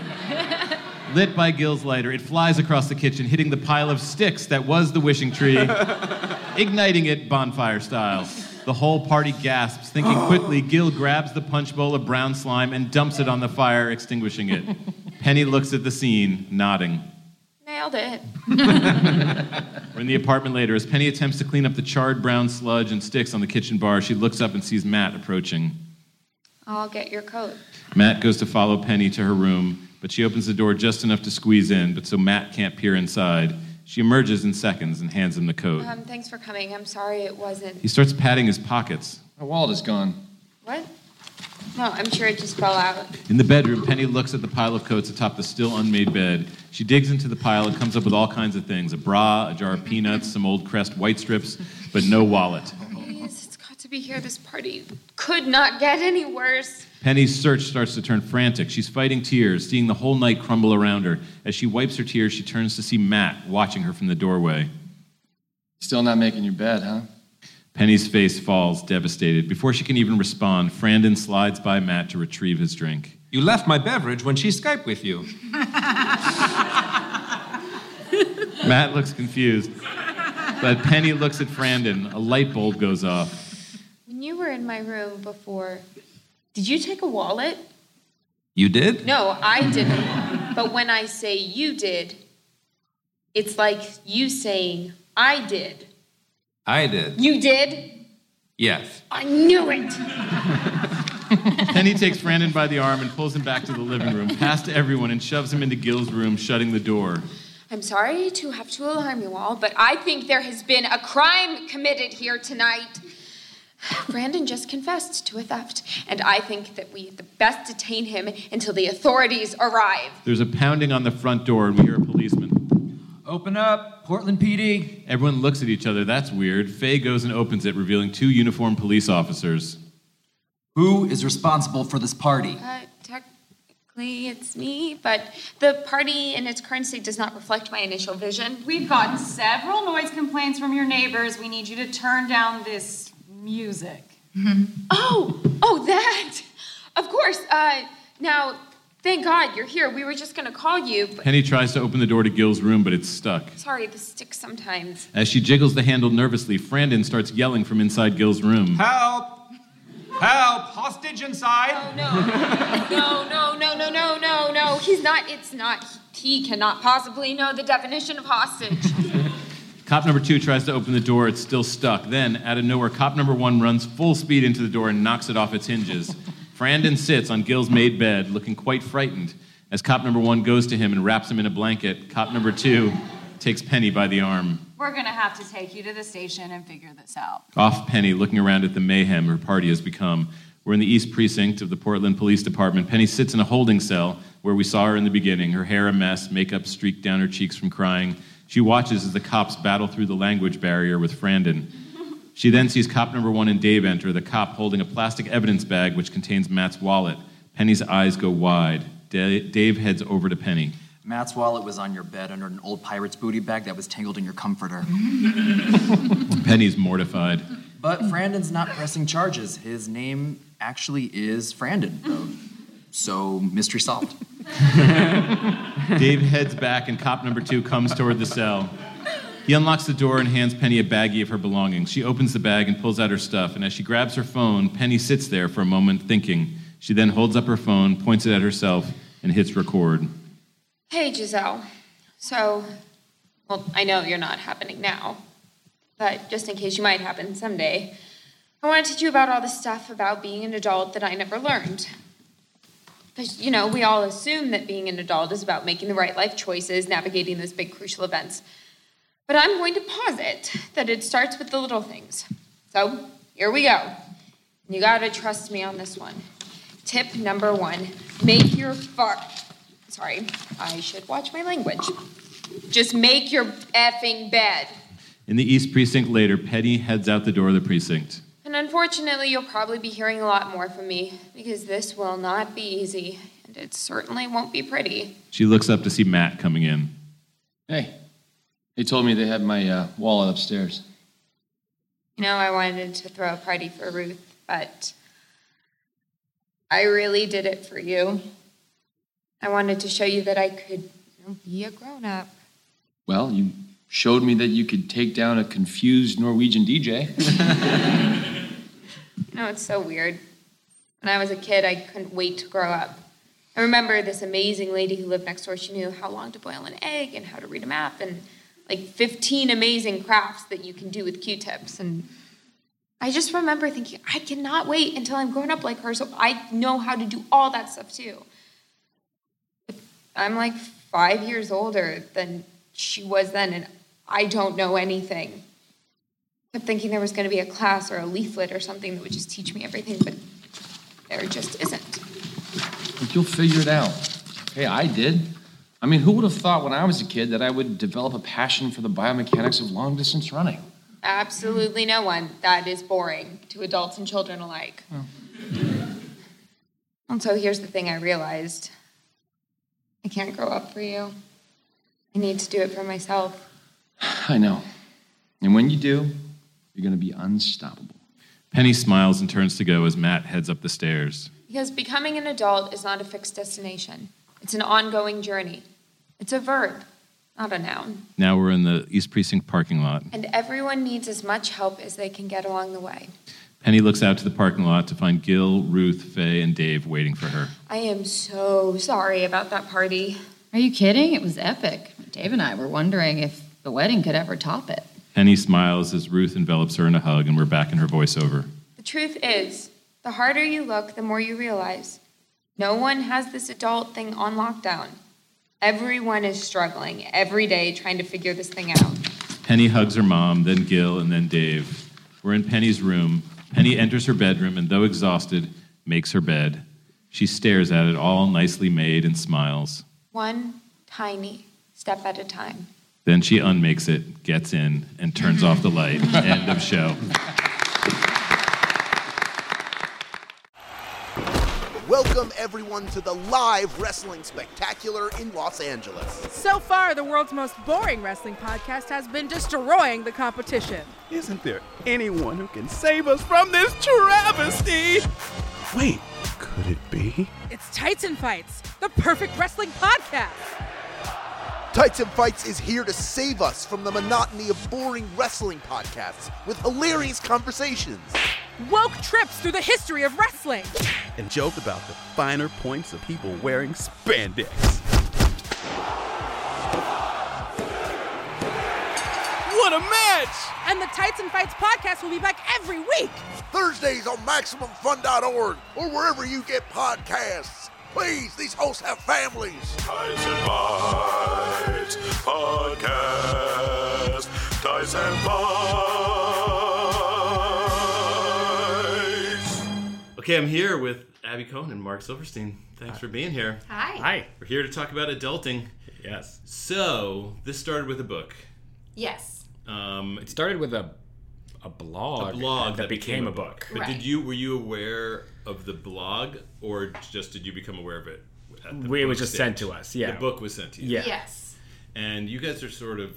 Lit by Gil's lighter, it flies across the kitchen, hitting the pile of sticks that was the wishing tree, igniting it bonfire style. The whole party gasps. Thinking quickly, Gil grabs the punch bowl of brown slime and dumps it on the fire, extinguishing it. Penny looks at the scene, nodding. Nailed it. We're in the apartment later. As Penny attempts to clean up the charred brown sludge and sticks on the kitchen bar, she looks up and sees Matt approaching. I'll get your coat. Matt goes to follow Penny to her room, but she opens the door just enough to squeeze in, but so Matt can't peer inside. She emerges in seconds and hands him the coat. Um, thanks for coming. I'm sorry it wasn't. He starts patting his pockets. My wallet is gone. What? No, I'm sure it just fell out. In the bedroom, Penny looks at the pile of coats atop the still unmade bed. She digs into the pile and comes up with all kinds of things a bra, a jar of peanuts, some old Crest white strips, but no wallet. Please, it's got to be here. This party could not get any worse. Penny's search starts to turn frantic. She's fighting tears, seeing the whole night crumble around her. As she wipes her tears, she turns to see Matt watching her from the doorway. Still not making your bed, huh? Penny's face falls, devastated. Before she can even respond, Frandon slides by Matt to retrieve his drink. You left my beverage when she Skyped with you. Matt looks confused. But Penny looks at Frandon. A light bulb goes off. When you were in my room before, did you take a wallet? You did? No, I didn't. but when I say you did, it's like you saying I did. I did. You did? Yes. I knew it. Penny takes Brandon by the arm and pulls him back to the living room, past everyone, and shoves him into Gil's room, shutting the door. I'm sorry to have to alarm you all, but I think there has been a crime committed here tonight. Brandon just confessed to a theft, and I think that we had the best detain him until the authorities arrive. There's a pounding on the front door, and we hear a policeman. Open up, Portland PD. Everyone looks at each other. That's weird. Faye goes and opens it, revealing two uniformed police officers. Who is responsible for this party? Uh, technically, it's me, but the party in its current state does not reflect my initial vision. We've gotten several noise complaints from your neighbors. We need you to turn down this music. Oh, oh, that! Of course. Uh, now, thank God you're here. We were just going to call you, but Penny tries to open the door to Gil's room, but it's stuck. sorry, this sticks sometimes. As she jiggles the handle nervously, Frandon starts yelling from inside Gil's room. Help! Help! Hostage inside! Oh, No, no, no, no, no, no, no. no. He's not, it's not, he cannot possibly know the definition of hostage. Cop number two tries to open the door. It's still stuck. Then, out of nowhere, cop number one runs full speed into the door and knocks it off its hinges. Frandon sits on Gil's made bed, looking quite frightened. As cop number one goes to him and wraps him in a blanket, cop number two takes Penny by the arm. We're gonna have to take you to the station and figure this out. Off Penny, looking around at the mayhem her party has become. We're in the East Precinct of the Portland Police Department. Penny sits in a holding cell where we saw her in the beginning, her hair a mess, makeup streaked down her cheeks from crying. She watches as the cops battle through the language barrier with Frandon. She then sees cop number one and Dave enter, the cop holding a plastic evidence bag which contains Matt's wallet. Penny's eyes go wide. Dave heads over to Penny. Matt's wallet was on your bed under an old pirate's booty bag that was tangled in your comforter. Penny's mortified. But Frandon's not pressing charges. His name actually is Frandon, though. So, mystery solved. Dave heads back, and cop number two comes toward the cell. He unlocks the door and hands Penny a baggie of her belongings. She opens the bag and pulls out her stuff, and as she grabs her phone, Penny sits there for a moment thinking. She then holds up her phone, points it at herself, and hits record. Hey, Giselle. So, well, I know you're not happening now, but just in case you might happen someday, I want to teach you about all the stuff about being an adult that I never learned. Because, you know, we all assume that being an adult is about making the right life choices, navigating those big crucial events. But I'm going to posit that it starts with the little things. So, here we go. You gotta trust me on this one. Tip number one make your fart. Sorry, I should watch my language. Just make your effing bed. In the East Precinct later, Penny heads out the door of the precinct. And unfortunately, you'll probably be hearing a lot more from me because this will not be easy, and it certainly won't be pretty. She looks up to see Matt coming in. Hey, they told me they had my uh, wallet upstairs. You know, I wanted to throw a party for Ruth, but I really did it for you. I wanted to show you that I could you know, be a grown up. Well, you showed me that you could take down a confused Norwegian DJ. You know, it's so weird. When I was a kid, I couldn't wait to grow up. I remember this amazing lady who lived next door. She knew how long to boil an egg and how to read a map and like 15 amazing crafts that you can do with Q tips. And I just remember thinking, I cannot wait until I'm grown up like her so I know how to do all that stuff too. I'm like five years older than she was then, and I don't know anything. I kept thinking there was going to be a class or a leaflet or something that would just teach me everything, but there just isn't. But you'll figure it out. Hey, I did. I mean, who would have thought when I was a kid that I would develop a passion for the biomechanics of long distance running? Absolutely no one. That is boring to adults and children alike. And so here's the thing I realized I can't grow up for you. I need to do it for myself. I know. And when you do, you're going to be unstoppable. Penny smiles and turns to go as Matt heads up the stairs. Because becoming an adult is not a fixed destination, it's an ongoing journey. It's a verb, not a noun. Now we're in the East Precinct parking lot. And everyone needs as much help as they can get along the way. Penny looks out to the parking lot to find Gil, Ruth, Faye, and Dave waiting for her. I am so sorry about that party. Are you kidding? It was epic. Dave and I were wondering if the wedding could ever top it. Penny smiles as Ruth envelops her in a hug, and we're back in her voiceover. The truth is, the harder you look, the more you realize. No one has this adult thing on lockdown. Everyone is struggling every day trying to figure this thing out. Penny hugs her mom, then Gil, and then Dave. We're in Penny's room. Penny enters her bedroom and, though exhausted, makes her bed. She stares at it, all nicely made, and smiles. One tiny step at a time. Then she unmakes it, gets in, and turns off the light. End of show. Welcome, everyone, to the live wrestling spectacular in Los Angeles. So far, the world's most boring wrestling podcast has been destroying the competition. Isn't there anyone who can save us from this travesty? Wait, could it be? It's Tights and Fights, the perfect wrestling podcast. Tights and Fights is here to save us from the monotony of boring wrestling podcasts with hilarious conversations. Woke trips through the history of wrestling. And joke about the finer points of people wearing spandex. What a match! And the Tights and Fights podcast will be back every week. Thursdays on MaximumFun.org or wherever you get podcasts. Please, these hosts have families. Tights and Fights, Podcast. Tyson Fights. Okay, I'm here with Abby Kohn and Marc Silverstein. Thanks for being here. Hi. Hi. We're here to talk about adulting. Yes. So, this started with a book. Yes. Um, It started with a a blog, a blog that, became, a book. But Right. did you were you aware of the blog, or just did you become aware of it? At the We- it was book just sent to us, yeah. the book was sent to you. Yeah. Yes. And you guys are sort of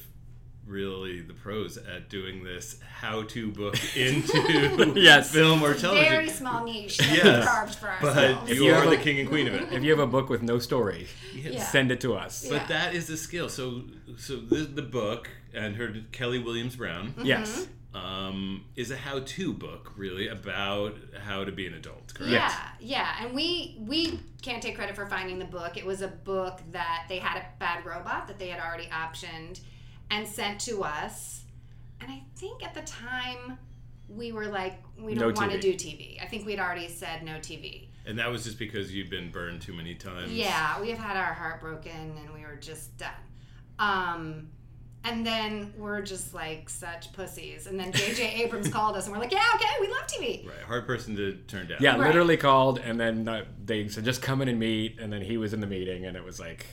really the pros at doing this how-to book into Yes. film or television. Very small niche that Yes. carved for But ourselves. you are the king and queen of it. If you have a book with no story, Yeah. send it to us. But that is the skill. So, so the, the book and her Kelly Williams Brown. Yes. Um, is a how-to book really about how to be an adult. Correct. Yeah, yeah, and we we can't take credit for finding the book. It was a book that they had a bad robot that they had already optioned and sent to us. And I think at the time we were like, we don't want to do TV. I think we'd already said no TV. And that was just because you'd been burned too many times. Yeah, we have had our heart broken and we were just done. Um, and then we're just like such pussies. And then J.J. Abrams called us and we're like, yeah, okay, we love TV. Right. Hard person to turn down. Yeah, Right. literally called, and then uh, they said just come in and meet, and then he was in the meeting, and it was like,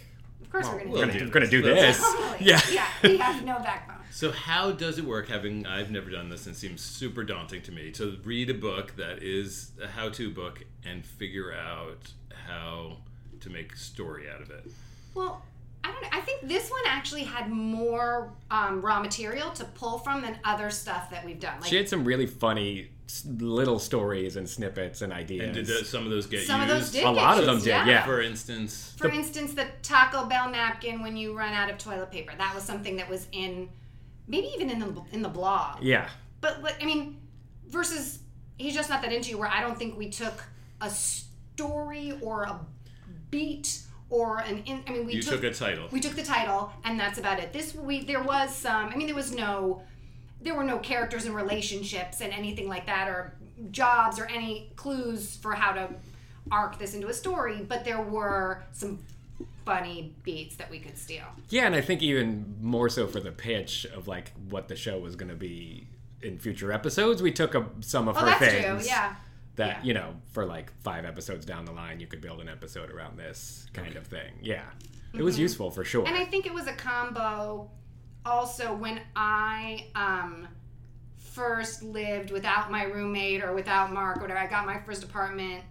Of course, well, we're we're gonna gonna, do gonna do Let's- this. Totally. Yeah. yeah, we have no backbone. So how does it work? Having I've never done this and it seems super daunting to me to read a book that is a how-to book and figure out how to make a story out of it. Well, I don't know. I think this one actually had more um, raw material to pull from than other stuff that we've done. Like she had some really funny little stories and snippets and ideas. And did those, some of those get Some of used? those did a get lot of them did, yeah. yeah. For instance, For instance, the Taco Bell napkin when you run out of toilet paper. That was something that was in, maybe even in the in the blog. Yeah. But like, I mean, versus he's just not that into you. Where I don't think we took a story or a beat or an. In, I mean, we You took a title. We took the title, and that's about it. This we there was some. I mean, there was no. There were no characters and relationships and anything like that, or jobs or any clues for how to arc this into a story. But there were some funny beats that we could steal. Yeah, and I think even more so for the pitch of like what the show was going to be in future episodes, we took a, some of Oh, her that's things. true, yeah. That you know, for like five episodes down the line, you could build an episode around this kind of thing. Yeah, it was Mhm. useful for sure. And I think it was a combo. Also, when I um, first lived without my roommate or without Marc, or whatever, I got my first apartment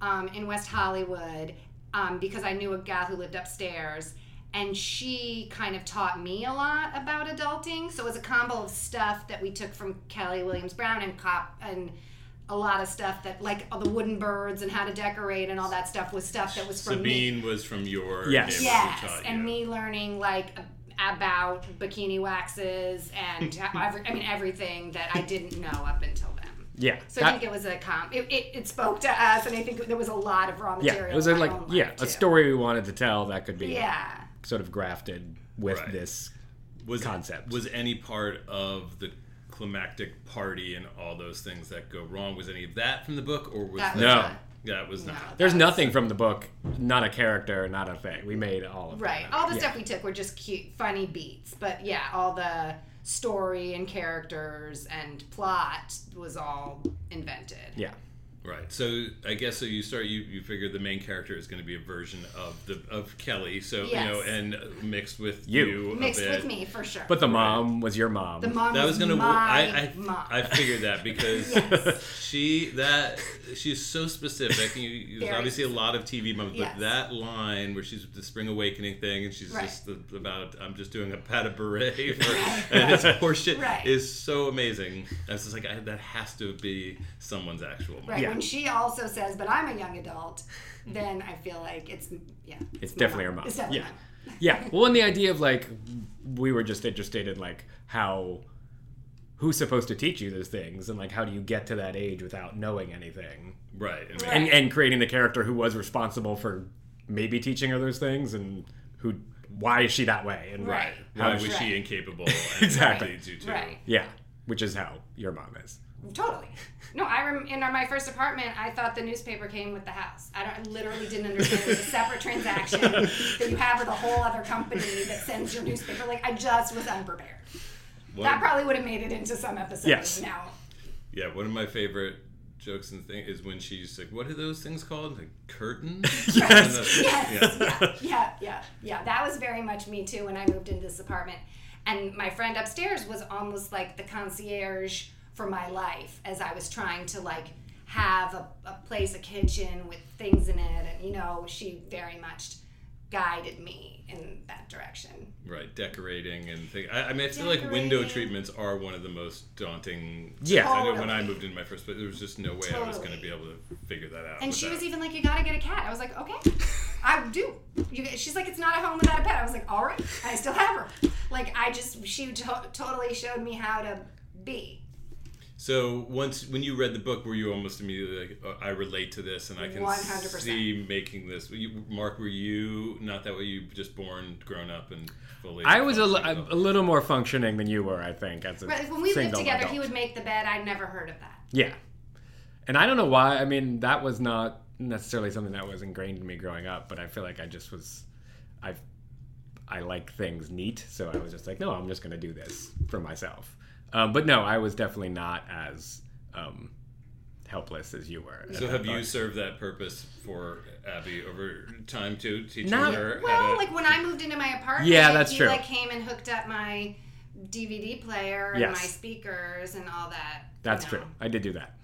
um, in West Hollywood um, because I knew a gal who lived upstairs. And she kind of taught me a lot about adulting. So it was a combo of stuff that we took from Kelly Williams Brown and cop and a lot of stuff that like all the wooden birds and how to decorate and all that stuff was stuff that was from me. Sabine was from your Yes. Yes, who taught you. and me learning like about bikini waxes and every, I mean everything that I didn't know up until then. Yeah, So I think it was a comp. It, it, it spoke to us, and I think there was a lot of raw material. yeah, it was a, like yeah, a story we wanted to tell that could be Yeah. sort of grafted with Right. this was concept. Was any part of the climactic party and all those things that go wrong was any of that from the book, or was That that, was No. not. that was not? There's nothing from the book, not a character, not a thing. We made all of Right. that. All the Yeah. stuff we took were just cute, funny beats. But yeah, all the story and characters and plot was all invented. Yeah. Right. So I guess so. You start. You, you figure the main character is going to be a version of the of Kelly. So you know, and mixed with You. you, a Mixed bit. with me for sure. But the mom was your mom. The mom that was was gonna. my I I, mom. I figured that because Yes. she that she's so specific. You, you, there's obviously a lot of TV moms, Yes. but that line where she's the spring awakening thing, and she's Right. just the, about I'm just doing a pas de bourrée, for, and it's horseshit, Right. is so amazing. I was just like, I, that has to be someone's actual mom. Right. When she also says, "But I'm a young adult," then I feel like it's yeah. It's my definitely her mom. It's definitely Yeah. mine. yeah. Well, and the idea of like we were just interested in like how who's supposed to teach you those things and like how do you get to that age without knowing anything Right. And, and and creating the character who was responsible for maybe teaching her those things and who why is she that way and Right. how Why does was she she incapable? And exactly to- Right. yeah which is how your mom is Totally. No, I rem- in my first apartment, I thought the newspaper came with the house. I, don't, I literally didn't understand it was a separate transaction that you have with a whole other company that sends your newspaper. Like I just was unprepared. One- That probably would have made it into some episode. Yes. Now. Yeah, one of my favorite jokes and thing is when she's like, "What are those things called? Like curtains?" Yes, yes, yeah. yeah, yeah, yeah, yeah. That was very much me too when I moved into this apartment. And my friend upstairs was almost like the concierge for my life as I was trying to like have a, a place, a kitchen with things in it. And, you know, she very much guided me in that direction. Right, decorating and things. I, I mean, I feel like window treatments are one of the most daunting. Yeah. I know when I moved into my first place, there was just no way I was going to be able to figure that out. And she without- was even like, "You gotta get a cat." I was like, "Okay, I do." You, she's like, "It's not a home without a pet." I was like, "All right." I still have her. Like I just, she to- totally showed me how to be. So once when you read the book, were you almost immediately like, oh, "I relate to this, and I can 100%. see making this"? Were you, Marc, were you not that way? You just born, grown up, and fully. I was a, li- functioning a, a little more functioning than you were, I think, as a Right, when we lived together, adult. he would make the bed. I'd never heard of that. Yeah. And I don't know why. I mean, that was not necessarily something that was ingrained in me growing up, but I feel like I just was I I like things neat, so I was just like, no, I'm just going to do this for myself. Um, but no, I was definitely not as um, helpless as you were. So have you served that purpose for Abby over time too, teaching Not- her? how Well, to- like when I moved into my apartment, Yeah, that's he true. like came and hooked up my DVD player and Yes. my speakers and all that. That's you know. true. I did do that.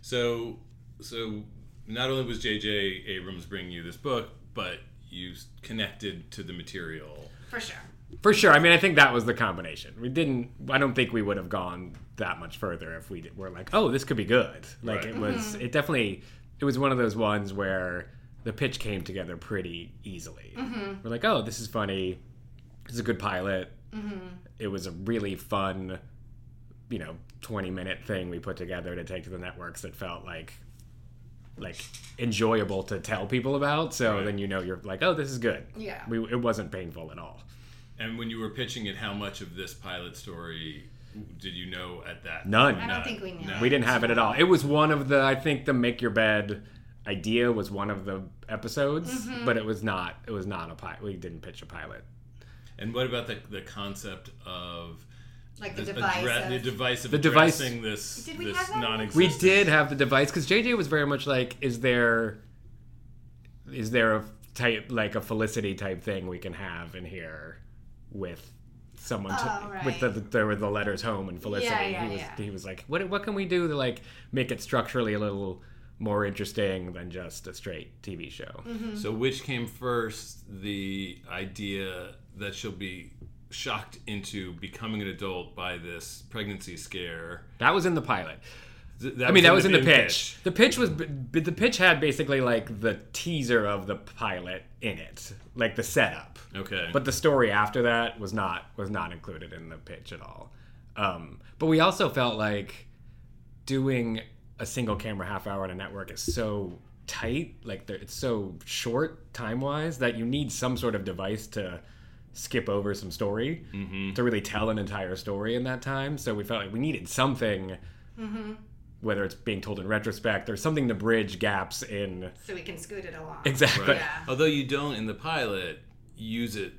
So, so not only was J.J. Abrams bringing you this book, but you connected to the material. For sure. For sure. I mean, I think that was the combination. We didn't. I don't think we would have gone that much further if we did, were like, oh, this could be good. Like Right. it was. Mm-hmm. Mhm. It definitely. It was one of those ones where the pitch came together pretty easily. Mhm. We're like, oh, this is funny. This is a good pilot. Mhm. It was a really fun, you know, twenty minute thing we put together to take to the networks that felt like like enjoyable to tell people about. So Right. then you know you're like, oh, this is good. Yeah. We, it wasn't painful at all. And when you were pitching it, how much of this pilot story did you know at that? None. point? I don't think we knew. No. We didn't have it at all. It was one of the. I think the make your bed idea was one of the episodes, Mhm. but it was not. It was not a pilot. We didn't pitch a pilot. And what about the, the concept of Like the this device addre- of- the device of The device- this Did we this have that? non-existent We did have the device because JJ was very much like, is there, is there a type like a Felicity type thing we can have in here with someone to, Oh, right. with the, the there were the letters home and Felicity. Yeah, yeah, he was yeah. he was like, what what can we do to like make it structurally a little more interesting than just a straight TV show? Mm-hmm. So which came first, the idea that she'll be shocked into becoming an adult by this pregnancy scare? That was in the pilot. Th- I mean, that was in the in pitch. The pitch was, but the pitch had basically like the teaser of the pilot in it, like the setup. Okay. But the story after that was not was not included in the pitch at all. Um, but we also felt like doing a single camera half hour on a network is so tight, like it's so short time wise that you need some sort of device to skip over some story to really tell an entire story in that time. So we felt like we needed something Mm-hmm. Whether it's being told in retrospect or something to bridge gaps in So we can scoot it along. Exactly. Right. Although you don't in the pilot use it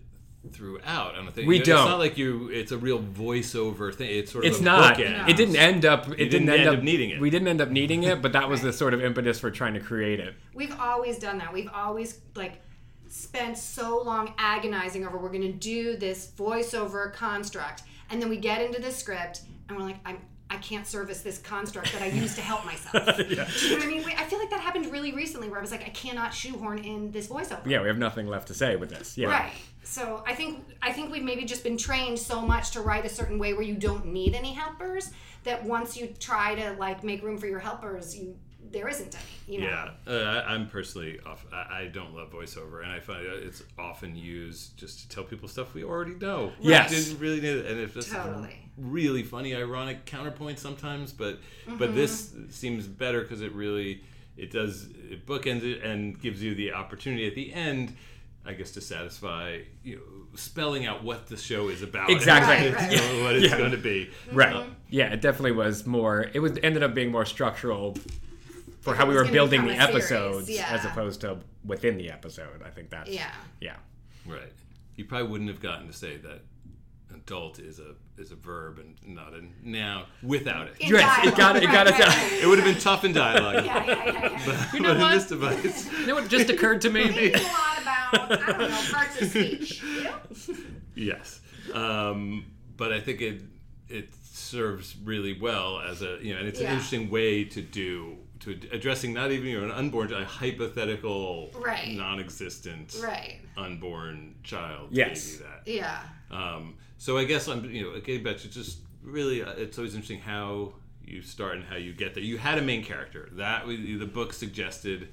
throughout. I don't think We it's don't. It's not like you. It's a real voiceover thing. It's sort of it's a not bookend. it didn't end up it didn't, didn't end, end up up needing it. we didn't end up needing it but that was the sort of impetus for trying to create it We've always done that. We've always like spent so long agonizing over we're going to do this voiceover construct, and then we get into the script and we're like, I'm. I can't service this construct that I use to help myself. Do you know what I mean? I feel like that happened really recently where I was like, I cannot shoehorn in this voiceover. yeah we have nothing left to say with this yeah Right. So I think I think we've maybe just been trained so much to write a certain way where you don't need any helpers that once you try to like make room for your helpers, you there isn't any. You know. Yeah, uh, I- I'm personally off. I, I don't love voiceover, and I find it's often used just to tell people stuff we already know. We Yes. didn't really need it, and if this Totally. is really funny, ironic counterpoint sometimes, but Mhm. but this seems better because it really it does it bookends it and gives you the opportunity at the end. I guess to satisfy you know, spelling out what the show is about, Exactly. and Right, what it's, right. what it's Yeah. going to be, Right. Uh, Yeah, it definitely was more. It was ended up being more structural for how we were building the become a series, episodes yeah. as opposed to within the episode. I think that's Yeah. yeah. Right. You probably wouldn't have gotten to say that adult is a is a verb and not a noun without it. In Yes, it got- it got us out. It would have been tough in dialogue. Yeah, yeah, yeah, yeah. But, You know but in this device, You know what just occurred to me? Thinking a lot about I don't know parts of speech. You yes. Um, but I think it it serves really well as a you know, and it's Yeah. an interesting way to do to addressing not even your unborn, a hypothetical, Right. non-existent, Right. unborn child. Yes. Maybe that. Yeah. Um, so I guess I'm, you know, getting back it's just really, uh, it's always interesting how you start and how you get there. You had a main character that was, the book suggested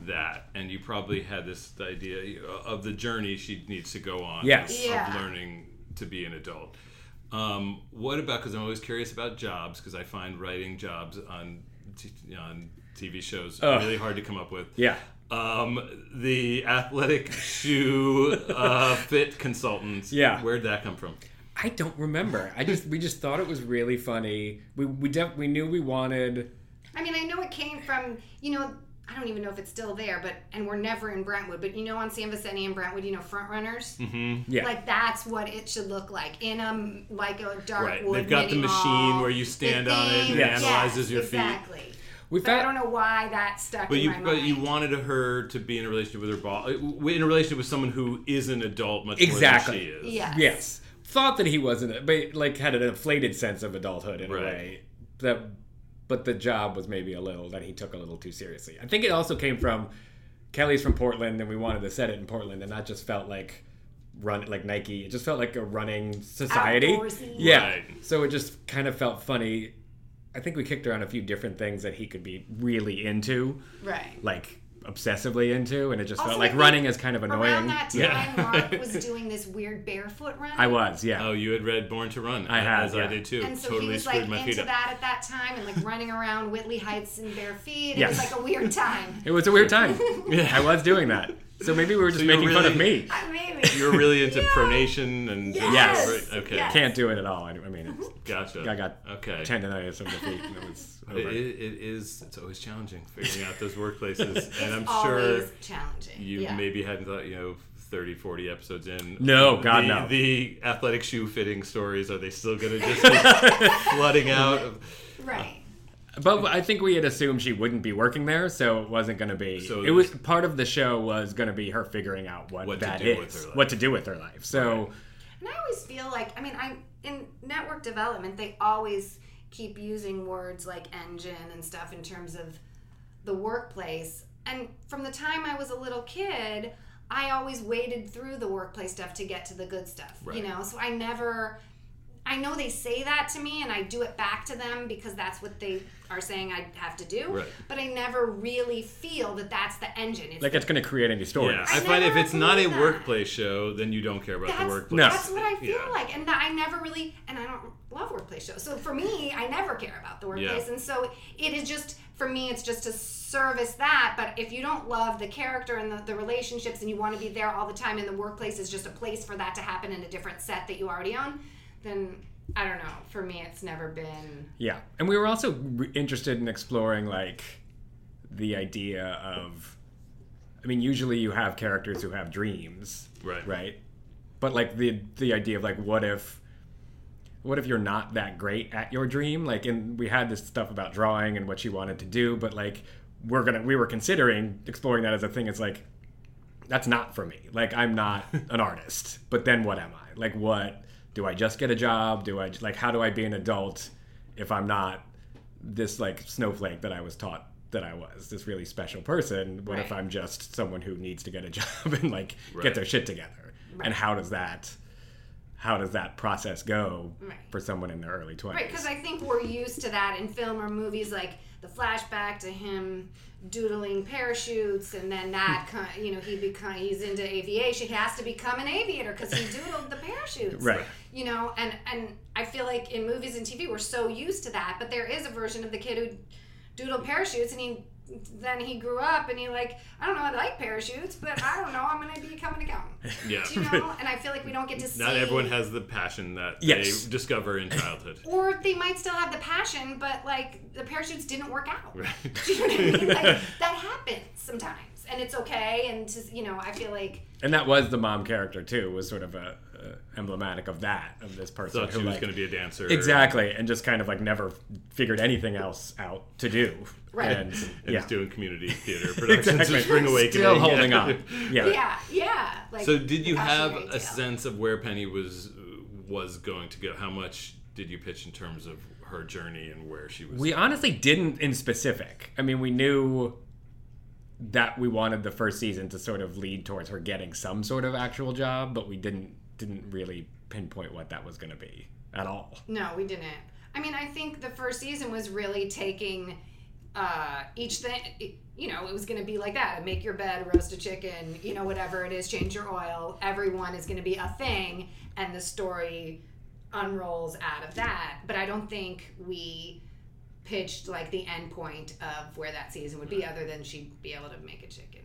that, and you probably had this idea of the journey she needs to go on. Yes. of, Yeah. of learning to be an adult. Um, what about? Because I'm always curious about jobs because I find writing jobs on t- on TV shows Ugh. really hard to come up with. Yeah. Um, the athletic shoe uh, fit consultants. Yeah. Where'd that come from? I don't remember. I just we just thought it was really funny. We we def- we knew we wanted I mean, I know it came from, you know, I don't even know if it's still there, but and we're never in Brentwood, but you know, on San Vicente and Brentwood, you know, front runners. Mm-hmm. Yeah. Like that's what it should look like in a like a dark Right. wood. They've got the machine mall, where you stand on it and thing. it Yes. analyzes your yes, feet. Exactly. we But I don't know why that stuck But in you, my but mind. you wanted her to be in a relationship with her boss, in a relationship with someone who is an adult much exactly. more than she is. Yes. Yes. Thought that he wasn't, but like had an inflated sense of adulthood in Right. a way. That, but the job was maybe a little that he took a little too seriously. I think it also came from Kelly's from Portland, and we wanted to set it in Portland, and that just felt like run like Nike. It just felt like a running society. Outdoorsy. Yeah. Right. So it just kind of felt funny. I think we kicked around a few different things that he could be really into, Right. like obsessively into, and it just Also, felt like running is kind of annoying. Around that time, Yeah. Marc was doing this weird barefoot run. I was, yeah. Oh, you had read Born to Run. I had, as yeah. I did too. And so totally he was like my feet into up. that at that time and like running around Whitley Heights in bare feet. It Yes. was like a weird time. It was a weird time. yeah. I was doing that. So maybe we were just So you're making fun of me. I maybe. You were really into pronation and Yes. Right, Okay. Yes. Can't do it at all. I I mean, it's, Gotcha. I got okay. tendonitis of the feet. And it was It, over. it, it is. It's always challenging figuring out those workplaces, and I'm It's sure always challenging. you yeah. maybe hadn't thought. You know. 30, 40 episodes in. No, the, God, no. The athletic shoe fitting stories, are they still going to just be flooding out? Of, Right. But I think we had assumed she wouldn't be working there, so it wasn't going to be. So it was part of the show was going to be her figuring out what, What to that do with her life. what to do with her life. So And I always feel like, I mean, I in network development, they always keep using words like engine and stuff in terms of the workplace. And from the time I was a little kid, I always waded through the workplace stuff to get to the good stuff, you know? So I never. I know they say that to me and I do it back to them because that's what they are saying I have to do. Right. But I never really feel that that's the engine. It's like it's going to create any stories. yeah, I, I find if it's not a that. workplace show, then you don't care about the workplace. No. That's what I feel Yeah. like, and I never really, and I don't love workplace shows. So for me, I never care about the workplace, Yeah. and so it is just for me, it's just to service that. But if you don't love the character and the, the relationships, and you want to be there all the time, and the workplace is just a place for that to happen in a different set that you already own, then I don't know. For me, it's never been. Yeah, and we were also re- interested in exploring like the idea of. I mean, usually you have characters who have dreams, Right. Right, but like the the idea of like, what if, what if you're not that great at your dream? Like, and we had this stuff about drawing and what she wanted to do, but like, we're gonna we were considering exploring that as a thing. It's like, that's not for me. Like, I'm not an artist. But then what am I? Like, what do I just get a job? Do I like how do I be an adult if I'm not this like snowflake that I was taught that I was this really special person? What if I'm just someone who needs to get a job and like Right. get their shit together? Right. And how does that how does that process go Right. for someone in their early 20s? Right, because I think we're used to that in film or movies, like the flashback to him doodling parachutes, and then that, ki- you know, he become he's into aviation. He has to become an aviator because he doodled the parachutes. Right. You know, and and I feel like in movies and TV we're so used to that, but there is a version of the kid who doodle parachutes, and he then he grew up and he like I don't know I like parachutes, but I don't know I'm gonna become an accountant. Yeah. Do you know? And I feel like we don't get to see. Not everyone has the passion that Yes. they discover in childhood. Or they might still have the passion, but like the parachutes didn't work out. Right. Do you know what I mean? Like that happens sometimes, and it's okay. And just you know, I feel like And that was the mom character too. Was sort of a, a Uh, emblematic of that of this person. Thought who, she was like- gonna be a dancer. Exactly, and just kind of like never figured anything else out to do. Right. And, And yeah. doing community theater productions Exactly. of Spring Awakening. Still holding on. Yeah. yeah, yeah. Like so did you have a tale. sense of where Penny was was going to go? How much did you pitch in terms of her journey and where she was? We honestly didn't in specific. I mean, we knew that we wanted the first season to sort of lead towards her getting some sort of actual job, but we didn't didn't really pinpoint what that was going to be at all. No, we didn't. I mean, I think the first season was really taking uh, each thing. You know, it was going to be like that: make your bed, roast a chicken, you know, whatever it is, change your oil. Everyone is going to be a thing, and the story unrolls out of that. But I don't think we pitched like the end point of where that season would be, other than she'd be able to make a chicken.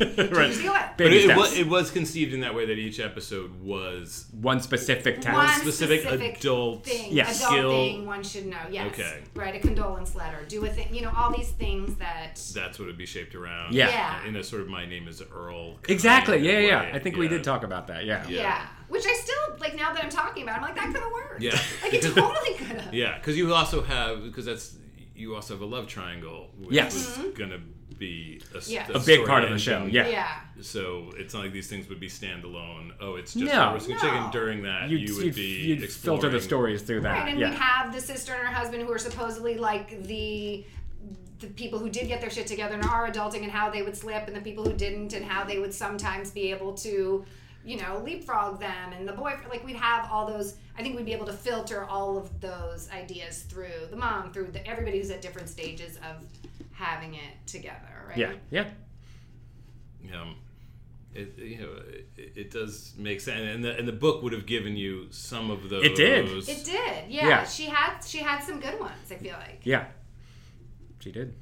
And right. Change the oil. But it, was, it was conceived in that way that each episode was one specific One task. specific, specific adult thing, Yes. adult skill. thing one should know. Yes. Okay. Write a condolence letter. Do a thing. You know, all these things that. That's what it'd be shaped around. Yeah. Yeah. In a sort of my name is Earl. Exactly. of Yeah, yeah. I think we did talk about that. Yeah. Yeah. yeah. Which I still like now that I'm talking about. it, I'm like that could have worked. Yeah. Like it totally could have. Yeah, because you also have because that's you also have a love triangle, which Yes. was Mhm. gonna be a, s- Yeah. A big story part of the show, yeah. Yeah. So it's not like these things would be standalone. Oh, it's just No. a roasting chicken. During that, You'd, you would you'd- be you'd filter the stories through that. Right, and yeah. we'd have the sister and her husband who are supposedly like the the people who did get their shit together and are adulting and how they would slip and the people who didn't and how they would sometimes be able to you know leapfrog them and the boyfriend like we'd have all those i think we'd be able to filter all of those ideas through the mom through the, everybody who's at different stages of having it together right yeah. Yeah. Um, it you know it, it does make sense, and the and the book would have given you some of those. It did. it did yeah, Yeah. she had she had some good ones i feel like Yeah. She did.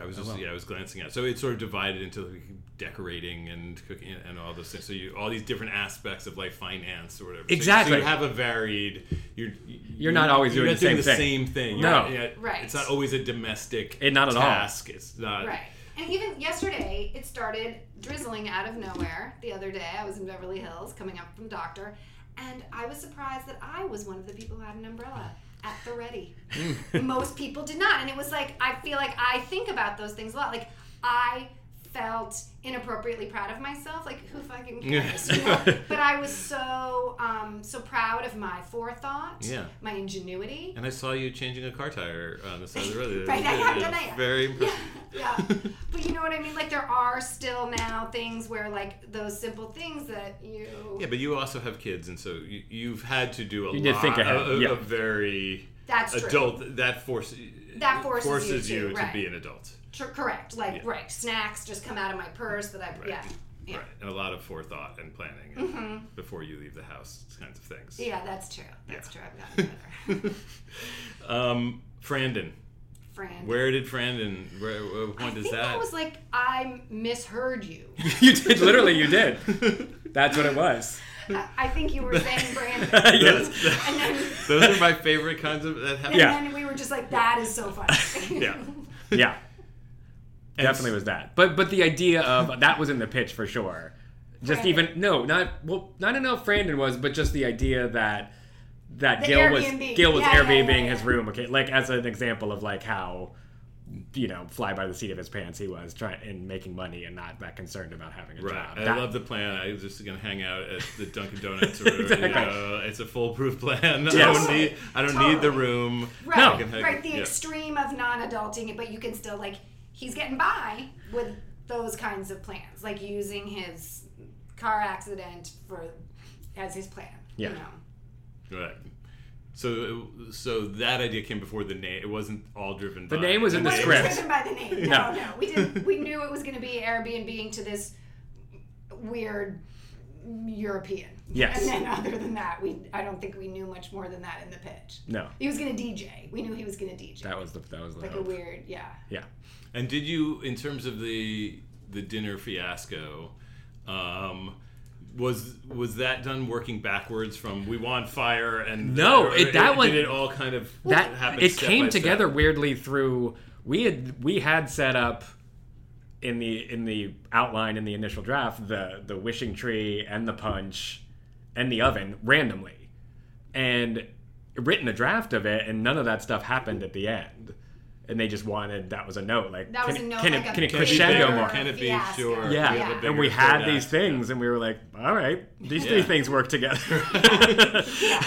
I was Oh, well. yeah, I was glancing at. So it's sort of divided into like decorating and cooking and all those things. So you all these different aspects of like finance or whatever. So you- So Exactly. you, have a varied. You're You're not always you're doing not the doing same the thing. same thing. No. You're not- Right. It's not always a domestic. It- not at all. task. It's not. Right. And even yesterday, it started drizzling out of nowhere. The other day, I was in Beverly Hills coming up from doctor, and I was surprised that I was one of the people who had an umbrella at the ready. Mm. Most people did not. And it was like, I feel like I think about those things a lot. Like, I felt inappropriately proud of myself. Like, who fucking cares? you know? But I was so, um, so proud of my forethought, Yeah. my ingenuity. And I saw you changing a car tire on the side of the road. Right, I have done that. Very impressive. yeah but you know what i mean like there are still now things where like those simple things that you Yeah, but you also have kids, and so you, you've had to do a You lot think ahead, of, yeah. of very That's true. adult. That force That forces you you to, to right. be an adult. Tr- correct like Yeah. right snacks just come out of my purse that i yeah yeah Right, and a lot of forethought and planning and Mhm. before you leave the house, kinds of things. yeah that's true that's Yeah. true i've gotten better Um, Frandon. Frandon. Where did Frandon? Where, what i point is think that? i was like i misheard you you did literally. You did. That's what it was. I- i think you were saying brandon Yes. and then Those are my favorite kinds of that and happen. then we were just like that is so funny Yeah. Yeah. Definitely was that. But but the idea of that was in the pitch for sure. Just Brandon. even no, not well, not enough Brandon was, but just the idea that that The Gil was Gil was Yeah, yeah, Airbnb yeah, yeah. his room, okay, like as an example of like how you know fly by the seat of his pants he was trying and making money and not that concerned about having a Right. job. I That- love the plan. I was just gonna hang out at the Dunkin' Donuts or. Exactly. you know, it's a foolproof plan. I don't need. I don't need the room. Right, I can right. The yeah. extreme of non-adulting, but you can still like he's getting by with those kinds of plans, like using his car accident for as his plan. Yeah. You know. Right. So, so that idea came before the name. It wasn't all driven. By the by name was in the Wasn't script. driven by the name. No. No, no. We didn't. We knew it was going to be Airbnb to this weird European. Yes. And then other than that, we I don't think we knew much more than that in the pitch. No. He was gonna DJ. We knew he was gonna DJ. That was the that was the like a weird, yeah. Yeah. And did you, in terms of the the dinner fiasco, um, was was that done working backwards from we want fire and No, or it, that one did it all kind of that happen it step came by step? together weirdly through we had we had set up in the in the outline in the initial draft the the wishing tree and the punch and the oven randomly and written a draft of it and none of that stuff happened at the end and they just wanted that was a note like That was can, a it- note, can like it a can it bigger crescendo more Can it be fiasco. sure? yeah, we and we had these act. things and we were like all right these Yeah. three things work together yeah.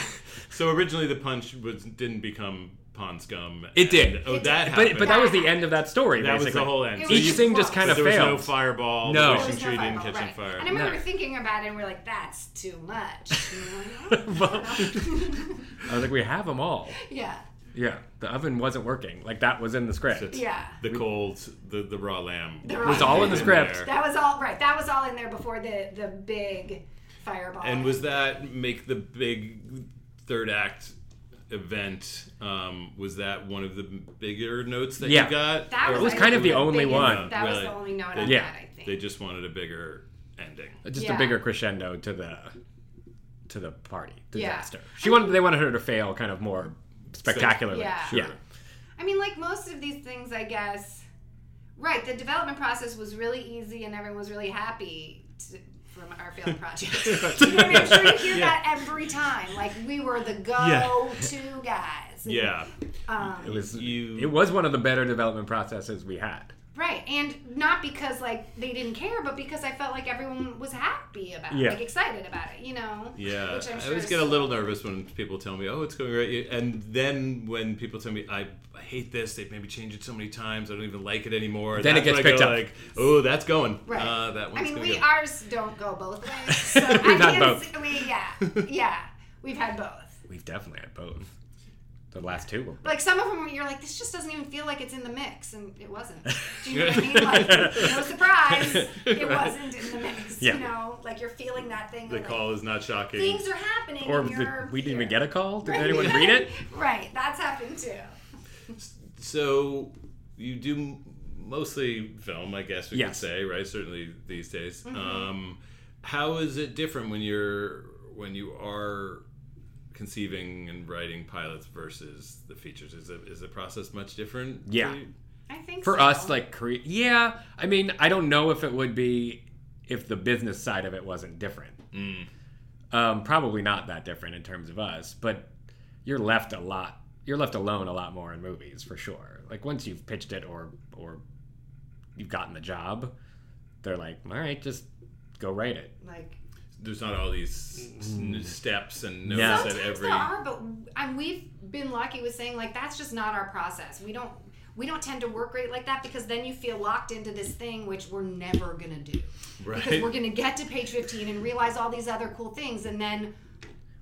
So originally the punch was didn't become pond scum. It did. oh, It that did. happened. But- but that was the end of that story, That was basically. the whole end. It So was you- thing just kind of there was no failed. fireball. No. The There wishing was no tree didn't fireball, catch on right. fire. And I remember No. thinking about it, and we are like, "That's too much." You know? I was like we have them all yeah. Yeah, the oven wasn't working. Like that was in the script. Yeah. The cold, the the raw lamb. The It was raw all in the script. there. That was all right. That was all in there before the the big fireball. And was that make the big third act event? Um, was that one of the bigger notes that Yeah. you got? That It was, was kind of the the only biggest- one. that was the only note They- I Yeah. got, I think. They just wanted a bigger ending. Just Yeah. a bigger crescendo to the to the party Yeah. disaster. She wanted they wanted her to fail kind of more spectacularly. Yeah. yeah. I mean, like most of these things, I guess. Right, the development process was really easy, and everyone was really happy to, from our failed project. you know what I mean? I'm sure you hear Yeah. that every time. Like we were the go-to guys. Yeah. Um, It was you. it was one of the better development processes we had. Right, and not because like they didn't care, but because I felt like everyone was happy about it, Yeah. like excited about it, you know. Yeah, Which I'm I always is- get a little nervous when people tell me, "Oh, it's going great," and then when people tell me, "I, I hate this," they've maybe changed it so many times, I don't even like it anymore. Then it gets I picked go up. Like, oh, that's going. Right. Uh, that I mean, we go. ours don't go both ways. So We've had can't both. s- We yeah, yeah, we've had both. We've definitely had both. The last two were Like some of them, you're like, this just doesn't even feel like it's in the mix, and it wasn't. Do you know what I mean? Like, no surprise, it wasn't in the mix. Yeah. You know, like you're feeling that thing. The like, call is not shocking. Things are happening. Or and you're we didn't even get a call? Did Right. anyone read it? right, that's happened too. So you do mostly film, I guess we could say, right? Certainly these days. Mhm. Um, how is it different when you're when you are conceiving and writing pilots versus the features? Is it is the process much different? Yeah. I think For so. us, like cre- yeah. I mean, I don't know if it would be if the business side of it wasn't different. Mm. Um, probably not that different in terms of us, but you're left a lot. You're left alone a lot more in movies for sure. Like once you've pitched it or or you've gotten the job, they're like, all right, just go write it. Like There's not all these s- steps and notes Yeah. at sometimes every. there are, but and we've been lucky with saying like that's just not our process. We don't we don't tend to work great like that because then you feel locked into this thing which we're never gonna do. Right. Because we're gonna get to page 15 and realize all these other cool things and then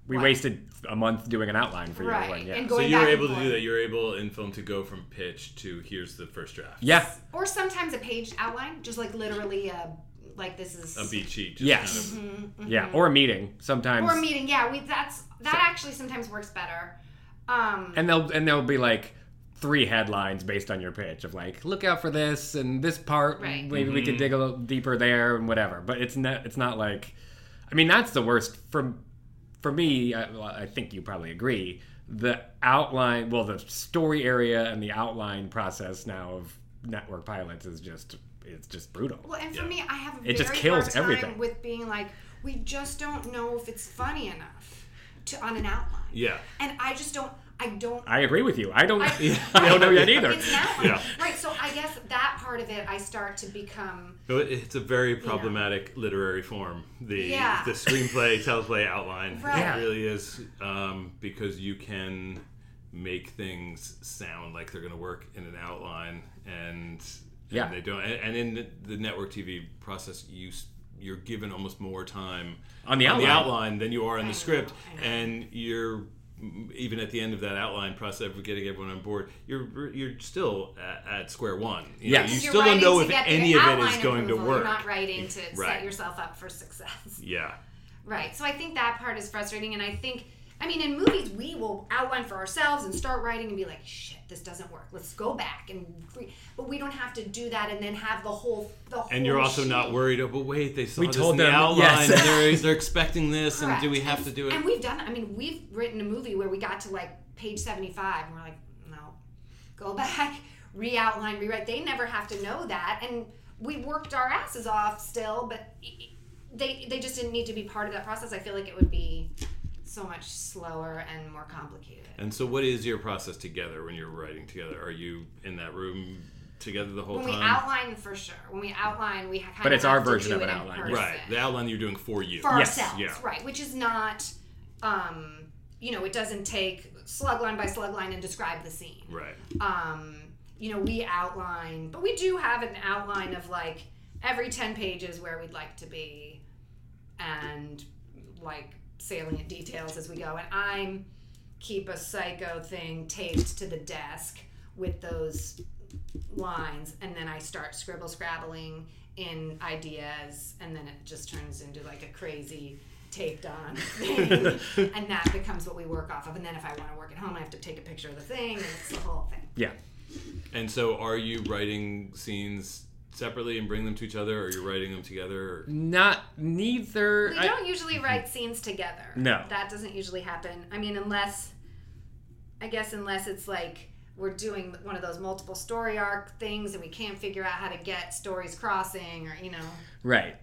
We What? wasted a month doing an outline for Right, you. One, yeah. and so you're able to do that. You're able in film to go from pitch to here's the first draft. Yeah. or sometimes a page outline, just like literally uh like this is A beat sheet. Just Yes. Kind of, Mhm, Yeah, mhm. or a meeting sometimes. or a meeting. Yeah, we that's that actually sometimes works better. Um and they'll and there'll be like three headlines based on your pitch of like look out for this and this part Right. maybe we could dig a little deeper there and whatever but it's not it's not like i mean that's the worst for for me I, well, I think you probably agree the outline well the story area and the outline process now of network pilots is just it's just brutal Well, and for me, I have a It very just kills hard time everything. with being like, we just don't know if it's funny enough to on an outline, yeah. and I just don't. I don't. i agree with you i don't I- i don't know yet either It's an outline, Yeah. right? So I guess that part of it, I start to become. It's a very problematic literary form. The Yeah. the screenplay teleplay outline Right. it really is um, because you can make things sound like they're going to work in an outline and, Yeah. and they don't. And, and in the, the network TV process, you you're given almost more time On the outline. than you are in the script, and you're mm, even at the end of that outline process of getting everyone on board, you're you're still at, at square one. You know, Yes. you You're still don't writing know to if any of it outline is going to work. You're not writing to Right. set yourself up for success. Yeah. Right. So I think that part is frustrating, and I think, I mean, in movies we will outline for ourselves and start writing and be like, shit, this doesn't work. Let's go back and, re-. but we don't have to do that and then have the whole the whole. And you're also sheet. not worried. Oh, but wait, they saw We this told in the them, outline. yes. and they're, they're expecting this, and do we have to do it? And we've done. I mean, we've written a movie where we got to like page seventy-five, and we're like, no, go back, re-outline, rewrite. They never have to know that, and we worked our asses off still, but they they just didn't need to be part of that process. I feel like it would be so much slower and more complicated. And so, what is your process together when you're writing together? Are you in that room together the whole When time? we outline, for sure. When we outline, we kind But of it's our have to version of an outline, person. right? The outline you're doing for you, for ourselves, Yeah. right? Which is not, um, you know, it doesn't take slug line by slug line and describe the scene. Right. Um, you know, we outline, but we do have an outline of like every ten pages where we'd like to be, and like salient details as we go. And I'm keep a psycho thing taped to the desk with those lines and then I start scribble scrabbling in ideas and then it just turns into like a crazy taped on thing and that becomes what we work off of and then if I want to work at home I have to take a picture of the thing and it's the whole thing. Yeah. And so, are you writing scenes separately and bring them to each other, or you're writing them together? Or? Not neither. We I- don't usually write scenes together. No. That doesn't usually happen. I mean, unless, I guess, unless it's like we're doing one of those multiple story arc things and we can't figure out how to get stories crossing or, you know. Right.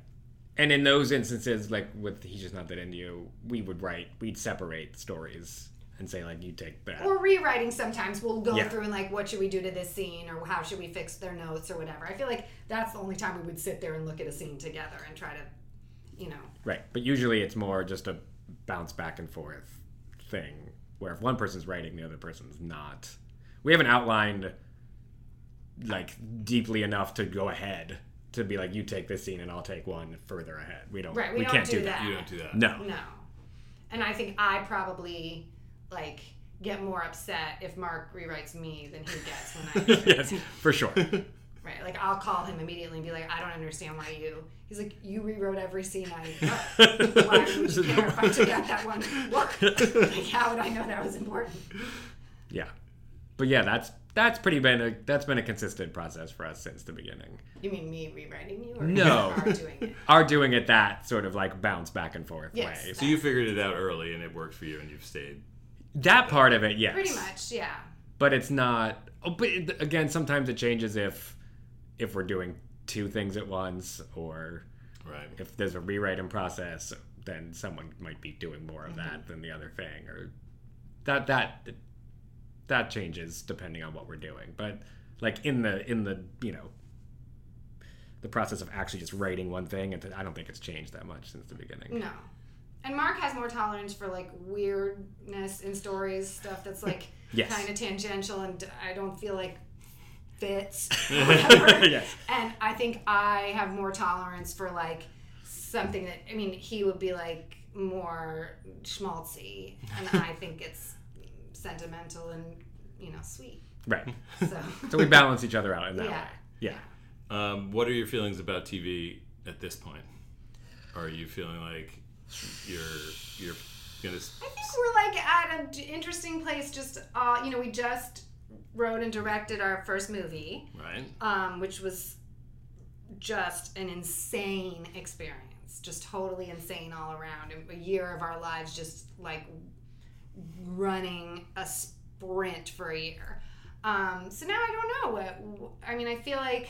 And in those instances, like with He's Just Not That Into You, we would write, we'd separate stories and say, like, you take that. Or rewriting sometimes. We'll go Yeah. through and like, what should we do to this scene or how should we fix their notes or whatever. I feel like that's the only time we would sit there and look at a scene together and try to, you know. Right. But usually it's more just a bounce back and forth thing where if one person's writing, the other person's not. We haven't outlined like deeply enough to go ahead to be like you take this scene and I'll take one further ahead. We don't. Right, we, don't can't do, do that. that. You don't do that. No. No. And I think I probably like get more upset if Marc rewrites me than he gets when I yes, for sure. Right, like I'll call him immediately and be like, I don't understand why you. He's like, you rewrote every scene I. wrote. why would you care if I took out that one word? Like, how would I know that was important? Yeah. But yeah, that's that's pretty been a that's been a consistent process for us since the beginning. You mean me rewriting you, or No. Are doing it? Are doing it that sort of like bounce back and forth Yes. way. So you figured it out early, and it worked for you, and you've stayed. That part of it, yes. Pretty much, yeah. But it's not. Oh, but it, again, sometimes it changes if if we're doing two things at once, or right. if there's a rewriting process, then someone might be doing more of Mm-hmm. that than the other thing, or that that that changes depending on what we're doing. But like in the in the you know the process of actually just writing one thing, and I don't think it's changed that much since the beginning. No. And Marc has more tolerance for like weirdness in stories, stuff that's like Yes. kind of tangential and I don't feel like fits. Yes. And I think I have more tolerance for like something that I mean he would be like more schmaltzy, and I think it's sentimental and you know sweet. Right. So. so we balance each other out in that Yeah. way. Yeah. Um, what are your feelings about TV at this point? Are you feeling like you're you're gonna? I think we're like at an interesting place. Just uh, you know, we just wrote and directed our first movie, Right. um, which was just an insane experience, just totally insane all around. A year of our lives just like running a sprint for a year. Um, so now I don't know what. I mean, I feel like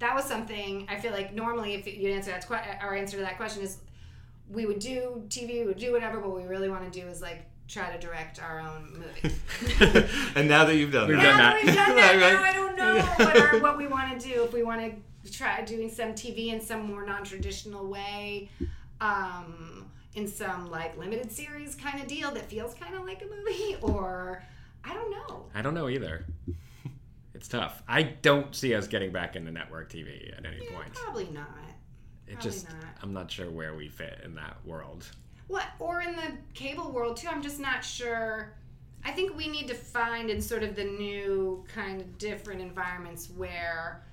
that was something. I feel like normally, if you answer that, our answer to that question is, we would do TV, we would do whatever, but what we really want to do is like try to direct our own movie. And now that you've done We've that, done now that. that we've done that, Right, now. I don't know what, our, what we want to do. If we want to try doing some TV in some more non-traditional way, um, in some like limited series kind of deal that feels kind of like a movie, or I don't know. I don't know either. It's tough. I don't see us getting back into network TV at any point. Probably not. It probably just, not. I'm not sure where we fit in that world. What or in the cable world too? I'm just not sure. I think we need to find in sort of the new kind of different environments where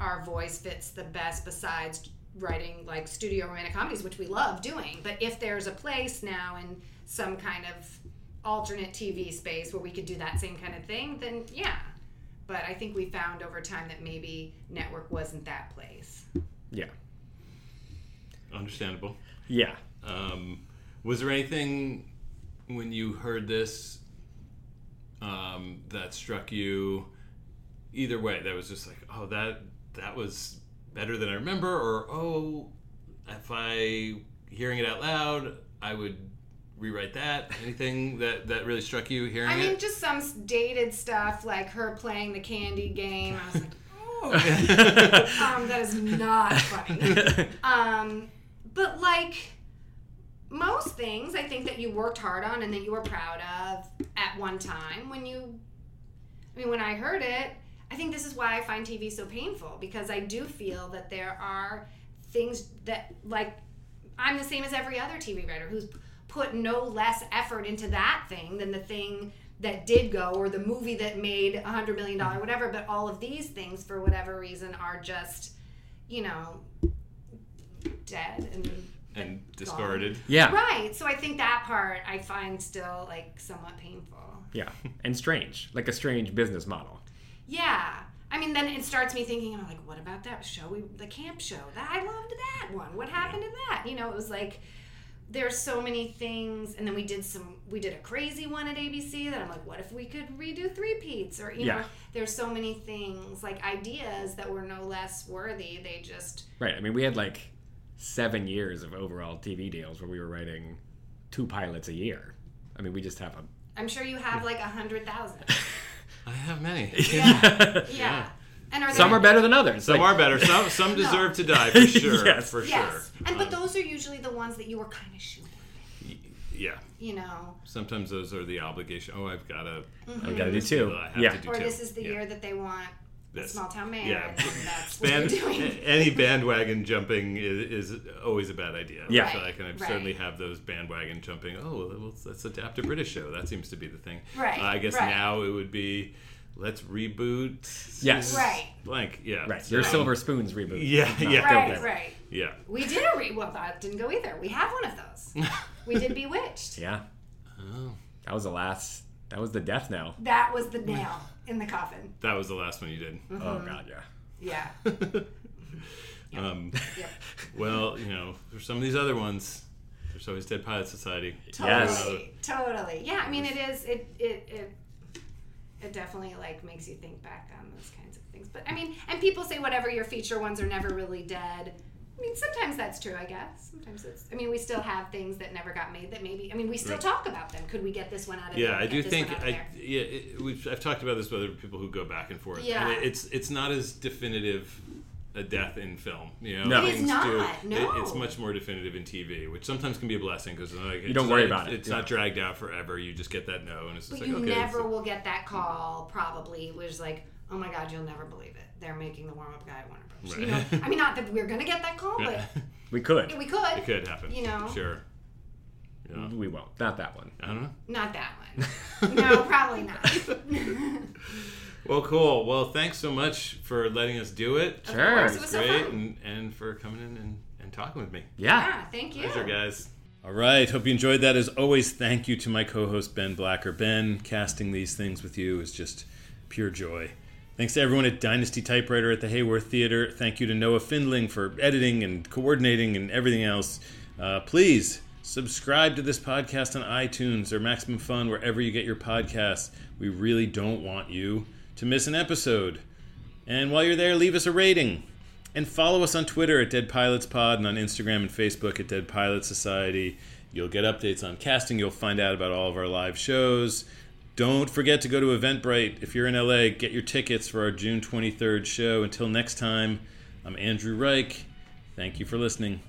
our voice fits the best besides writing like studio romantic comedies, which we love doing. But if there's a place now in some kind of alternate TV space where we could do that same kind of thing, then yeah. But I think we found over time that maybe network wasn't that place. Yeah. Understandable. Yeah. Um, was there anything when you heard this um, that struck you either way that was just like, oh, that that was better than I remember, or oh, if I hearing it out loud, I would rewrite that. Anything that that really struck you hearing I mean, it? just some dated stuff like her playing the candy game. I was like, oh, um, that is not funny. Um, but like most things, I think that you worked hard on and that you were proud of at one time. When you, I mean, when I heard it, I think this is why I find TV so painful because I do feel that there are things that like I'm the same as every other TV writer who's put no less effort into that thing than the thing that did go or the movie that made a hundred million dollar whatever but all of these things for whatever reason are just you know dead and and discarded. Yeah. right so i think that part i find still like somewhat painful Yeah. And strange. Like a strange business model. yeah i mean then it starts me thinking i'm like what about that show we the camp show that i loved that one what happened to that you know it was like there's so many things and then we did some we did a crazy one at abc that i'm like what if we could redo three peats or you know there's so many things like ideas that were no less worthy they just Right. I mean, we had like seven years of overall TV deals where we were writing two pilots a year. I mean, we just have a. i'm sure you have like a hundred thousand I have many. yeah yeah and are Some there- are better than others. Some Like- are better. Some some No. deserve to die for sure. Yes. For yes sure. and but those are usually the ones that you were kind of shooting Yeah. you know Sometimes those are the obligation. Oh, I've got to. Mhm. I've gotta do two. I have Yeah. to do or two. this is the Yeah. year that they want a This. small town mayor Yeah. and that's what Band, we're doing any bandwagon jumping is, is always a bad idea. Yeah. So I can Right, certainly have those bandwagon jumping. Oh, well, let's, let's adapt a British show. That seems to be the thing. Right, Uh, I guess right. now it would be let's reboot. Yes. Right. Blank. Yeah. Right. Your So- Silver Spoons reboot. Yeah. Yeah. Go right right Yeah. we did a re well that didn't go either we have one of those we did bewitched Yeah. Oh. That was the last. That was the death knell. that was the nail in the coffin That was the last one you did. Oh Mhm. God, yeah. yeah Um, Yep. Well, you know, there's some of these other ones. There's always Dead Pilot Society. totally totally yeah i mean it is it it it it definitely like makes you think back on those kinds of things but i mean and people say whatever your feature ones are never really dead I mean, sometimes that's true, I guess. Sometimes it's. I mean, we still have things that never got made that maybe. I mean, we still Right. talk about them. Could we get this one out of Yeah, there? I do think one out of I there? yeah it, we've, I've talked about this with other people who go back and forth. Yeah. and it, it's it's not as definitive a death in film. You know, No. It is not, do- no. it- it's much more definitive in TV, which sometimes can be a blessing because like, You don't it's worry not- about it, It's yeah. not dragged out forever. You just get that no, and it's just But like you okay. never will get that call. Probably was like, oh my god, you'll never believe it. They're making the warm up guy at Warner Bros. You know, I mean, not that we're gonna get that call, Yeah. We could. we could. It could happen. You know, Sure. Yeah. We won't. Not that one. I don't know. not that one. no, probably not. Well, cool. Well, thanks so much for letting us do it. Of Sure. course, it It was so great, fun. and and for coming in and, and talking with me. Yeah, thank you. Pleasure, guys. All right. Hope you enjoyed that. As always, thank you to my co host, Ben Blacker. Ben, casting these things with you is just pure joy. Thanks to everyone at Dynasty Typewriter at the Hayworth Theater. Thank you to Noah Findling for editing and coordinating and everything else. Uh, please subscribe to this podcast on iTunes or Maximum Fun, wherever you get your podcasts. We really don't want you to miss an episode. And while you're there, leave us a rating. And follow us on Twitter at Dead Pilots Pod and on Instagram and Facebook at Dead Pilot Society. You'll get updates on casting. You'll find out about all of our live shows. Don't forget to go to Eventbrite. If you're in LA, get your tickets for our June 23rd show. Until next time, I'm Andrew Reich. Thank you for listening.